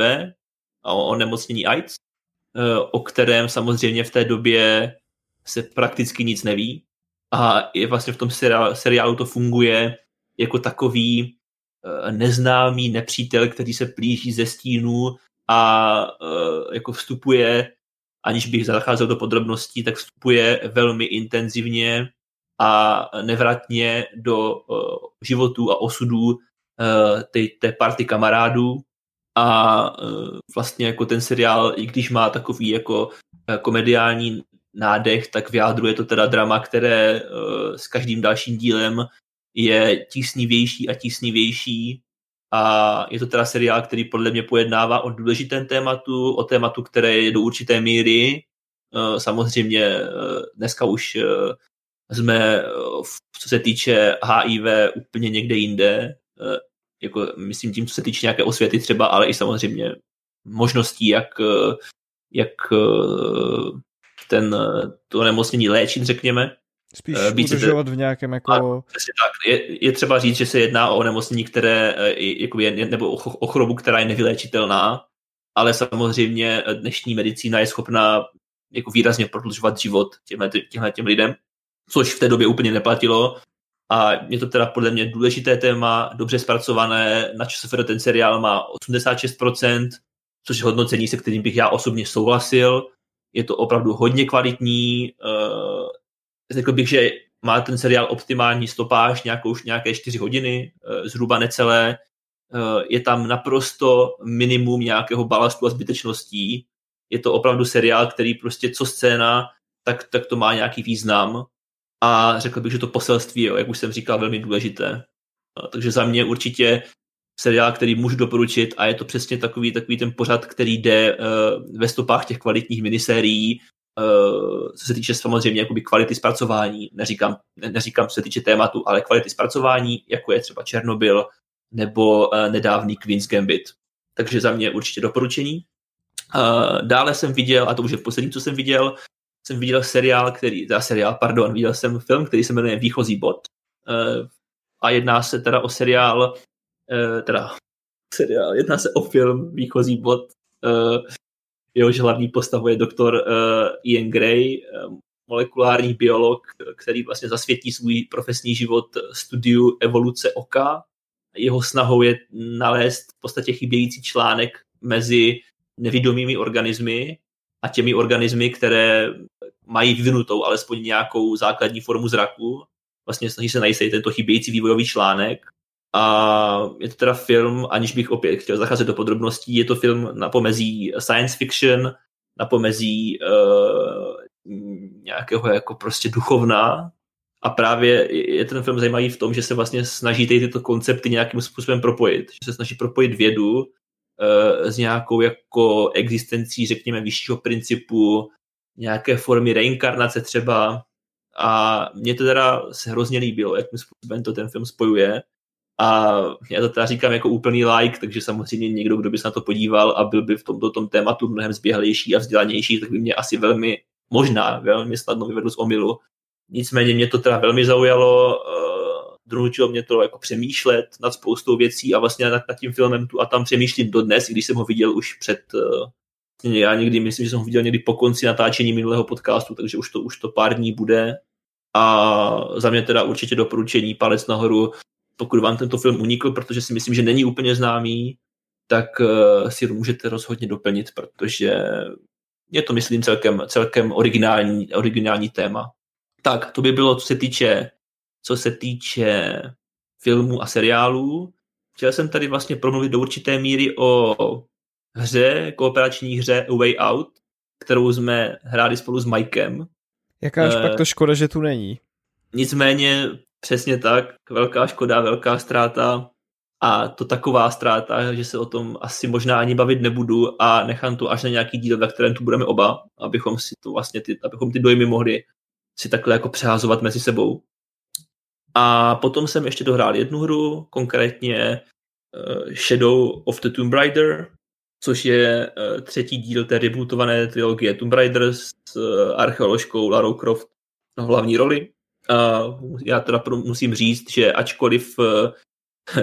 a onemocnění AIDS, uh, o kterém samozřejmě v té době se prakticky nic neví a je vlastně v tom seriálu to funguje jako takový eh, neznámý nepřítel, který se plíží ze stínu a eh, jako vstupuje, aniž bych zacházel do podrobností, tak vstupuje velmi intenzivně a nevratně do eh, životů a osudů té, té party kamarádů. A vlastně jako ten seriál, i když má takový jako komediální nádech, tak vyjádruje to teda drama, které s každým dalším dílem je tísnivější a tísnivější a je to teda seriál, který podle mě pojednává o důležitém tématu, o tématu, které je do určité míry. Uh, samozřejmě uh, dneska už jsme, co se týče HIV, úplně někde jinde. jako myslím tím, co se týče nějaké osvěty třeba, ale i samozřejmě možností, jak, jak ten, to nemocnění léčit, řekněme. Spíš být udržovat v nějakém jako... A, tak. Je, je, třeba říct, že se jedná o onemocnění, které jako je, nebo o, o chorobu, která je nevyléčitelná, ale samozřejmě dnešní medicína je schopná jako výrazně prodlužovat život těmhle, těmhle těm lidem, což v té době úplně neplatilo. A je to teda podle mě důležité téma, dobře zpracované, na ČSFR ten seriál má 86%, což je hodnocení, se kterým bych já osobně souhlasil. Je to opravdu hodně kvalitní. Řekl bych, že má ten seriál optimální stopáž, nějakou, už nějaké 4 hodiny, uh, zhruba necelé. Uh, je tam naprosto minimum nějakého balastu a zbytečností. Je to opravdu seriál, který prostě co scéna, tak, tak to má nějaký význam. A řekl bych, že to poselství je, jak už jsem říkal, velmi důležité. Takže za mě určitě seriál, který můžu doporučit a je to přesně takový, takový ten pořad, který jde uh, ve stopách těch kvalitních minisérií, co se týče samozřejmě jakoby kvality zpracování, neříkám, ne, neříkám co se týče tématu, ale kvality zpracování, jako je třeba Černobyl nebo uh, nedávný Queen's Gambit. Takže za mě určitě doporučení. Uh, dále jsem viděl, a to už je poslední, co jsem viděl, jsem viděl seriál, který, teda seriál, pardon, viděl jsem film, který se jmenuje Výchozí bod. A jedná se teda o seriál, teda seriál, jedná se o film Výchozí bod, jehož hlavní postavou je doktor uh, Ian Gray, uh, molekulární biolog, který vlastně zasvětí svůj profesní život studiu evoluce oka. Jeho snahou je nalézt v podstatě chybějící článek mezi nevidomými organismy a těmi organismy, které mají vyvinutou alespoň nějakou základní formu zraku. Vlastně snaží se najít tento chybějící vývojový článek. A je to teda film, aniž bych opět chtěl zacházet do podrobností, je to film na pomezí science fiction, na pomezí uh, nějakého jako prostě duchovna. A právě je ten film zajímavý v tom, že se vlastně snaží tyto koncepty nějakým způsobem propojit. Že se snaží propojit vědu Eh, s nějakou jako existencí, řekněme, vyššího principu, nějaké formy reinkarnace třeba. A mně to teda se hrozně líbilo, jakým způsobem to ten film spojuje. A já to teda říkám jako úplný like, takže samozřejmě někdo, kdo by se na to podíval a byl by v tomto tom tématu mnohem zběhlejší a vzdělanější, tak by mě asi velmi, možná velmi snadno vyvedl z omilu. Nicméně mě to teda velmi zaujalo, eh, donutilo mě to jako přemýšlet nad spoustou věcí a vlastně nad, nad tím filmem tu a tam přemýšlím dodnes, když jsem ho viděl už před, uh, já někdy myslím, že jsem ho viděl někdy po konci natáčení minulého podcastu, takže už to, už to pár dní bude a za mě teda určitě doporučení palec nahoru, pokud vám tento film unikl, protože si myslím, že není úplně známý, tak uh, si ho můžete rozhodně doplnit, protože je to, myslím, celkem, celkem originální, originální téma. Tak, to by bylo, co se týče co se týče filmů a seriálů. Chtěl jsem tady vlastně promluvit do určité míry o hře, kooperační hře A Way Out, kterou jsme hráli spolu s Mikem. Jaká uh, pak to škoda, že tu není. Nicméně přesně tak, velká škoda, velká ztráta a to taková ztráta, že se o tom asi možná ani bavit nebudu a nechám to až na nějaký díl, ve kterém tu budeme oba, abychom si to vlastně ty, abychom ty dojmy mohli si takhle jako přeházovat mezi sebou. A potom jsem ještě dohrál jednu hru, konkrétně uh, Shadow of the Tomb Raider, což je uh, třetí díl té rebootované trilogie Tomb Raider s uh, archeoložkou Larou Croft na hlavní roli. A já teda musím říct, že ačkoliv uh,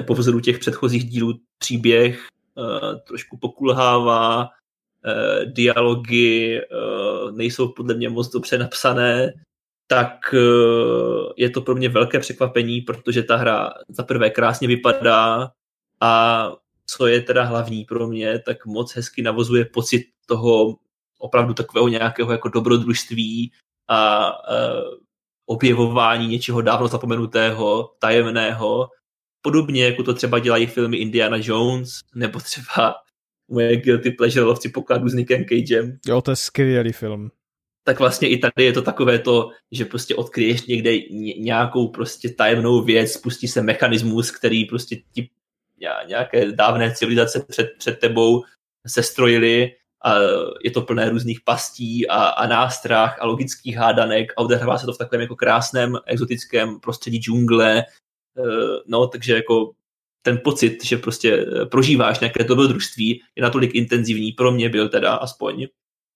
po vzoru těch předchozích dílů příběh uh, trošku pokulhává, uh, dialogy uh, nejsou podle mě moc dobře napsané, tak eh, je to pro mě velké překvapení, protože ta hra za prvé krásně vypadá a co je teda hlavní pro mě, tak moc hezky navozuje pocit toho opravdu takového nějakého jako dobrodružství a uh, objevování něčeho dávno zapomenutého, tajemného, podobně jako to třeba dělají filmy Indiana Jones, nebo třeba moje guilty pleasure lovci pokladu s Nickem Cagem. Jo, to je skvělý film. Tak vlastně i tady je to takové to, že prostě odkryješ někde nějakou prostě tajemnou věc, spustí se mechanismus, který prostě ti nějaké dávné civilizace před, před tebou sestrojili a je to plné různých pastí a, a nástrah a logických hádanek a odehrává se to v takovém jako krásném exotickém prostředí džungle. Eh, no, takže jako ten pocit, že prostě prožíváš nějaké dobrodružství, je natolik intenzivní, pro mě byl teda aspoň,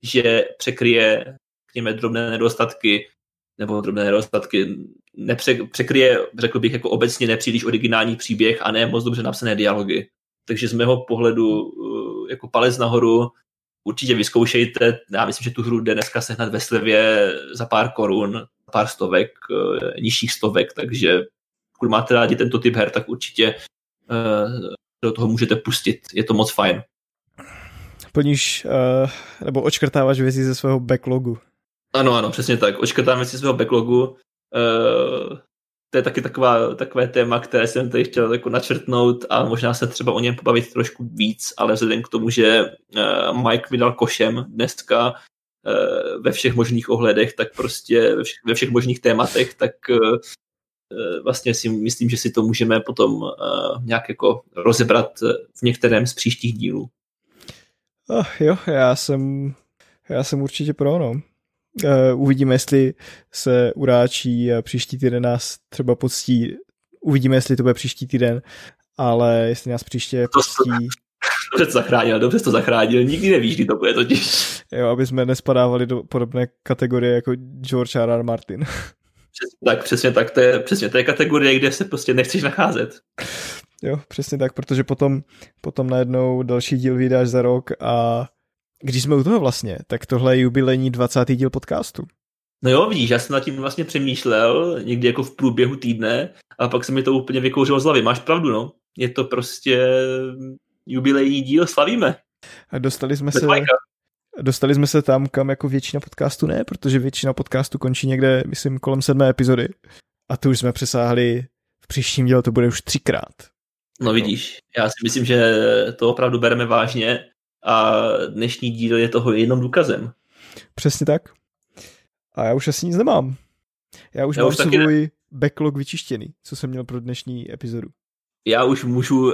že překryje, řekněme, drobné nedostatky, nebo drobné nedostatky, nepře, překryje, řekl bych, jako obecně nepříliš originální příběh a ne moc dobře napsané dialogy. Takže z mého pohledu jako palec nahoru určitě vyzkoušejte. Já myslím, že tu hru jde dneska sehnat ve slevě za pár korun, pár stovek, eh, nižších stovek, takže pokud máte rádi tento typ her, tak určitě eh, do toho můžete pustit. Je to moc fajn. Plníš, uh, nebo očkrtáváš věci ze svého backlogu. Ano, ano, přesně tak. Očkrtám věci ze svého backlogu. To je taky taková, takové téma, které jsem tady chtěl jako načrtnout a možná se třeba o něm pobavit trošku víc, ale vzhledem k tomu, že uh, Mike vydal košem dneska uh, ve všech možných ohledech, tak prostě ve všech, ve všech možných tématech, tak uh, vlastně si myslím, že si to můžeme potom nějak jako rozebrat v některém z příštích dílů. Oh, jo, já jsem, já jsem určitě pro, no. Uh, uvidíme, jestli se uráčí a příští týden nás třeba poctí. Uvidíme, jestli to bude příští týden, ale jestli nás příště poctí... Dobře to zachránil, dobře to zachránil, nikdy nevíš, kdy to bude totiž. Jo, aby jsme nespadávali do podobné kategorie jako George R. R. Martin. Přesně tak, přesně tak, to je, přesně, to je kategorie, kde se prostě nechceš nacházet. Jo, přesně tak, protože potom, potom najednou další díl vydáš za rok a když jsme u toho vlastně, tak tohle je jubilejní 20. díl podcastu. No jo, vidíš, já jsem nad tím vlastně přemýšlel někdy jako v průběhu týdne a pak se mi to úplně vykouřilo z hlavy. Máš pravdu, no. Je to prostě jubilejní díl, slavíme. A dostali jsme se... Dostali jsme se tam, kam jako většina podcastu ne, protože většina podcastu končí někde, myslím, kolem sedmé epizody. A tu už jsme přesáhli, v příštím díle to bude už třikrát. No vidíš, já si myslím, že to opravdu bereme vážně a dnešní díl je toho jenom důkazem. Přesně tak. A já už asi nic nemám. Já už já mám už svůj ne. backlog vyčištěný, co jsem měl pro dnešní epizodu. Já už můžu uh,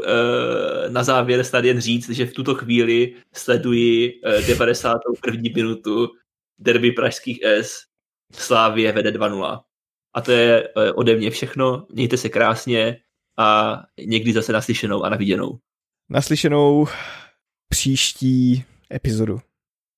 na závěr snad jen říct, že v tuto chvíli sleduji uh, 91. minutu derby pražských S. Slávě vede 2-0. A to je uh, ode mě všechno. Mějte se krásně a někdy zase naslyšenou a naviděnou. Naslyšenou příští epizodu.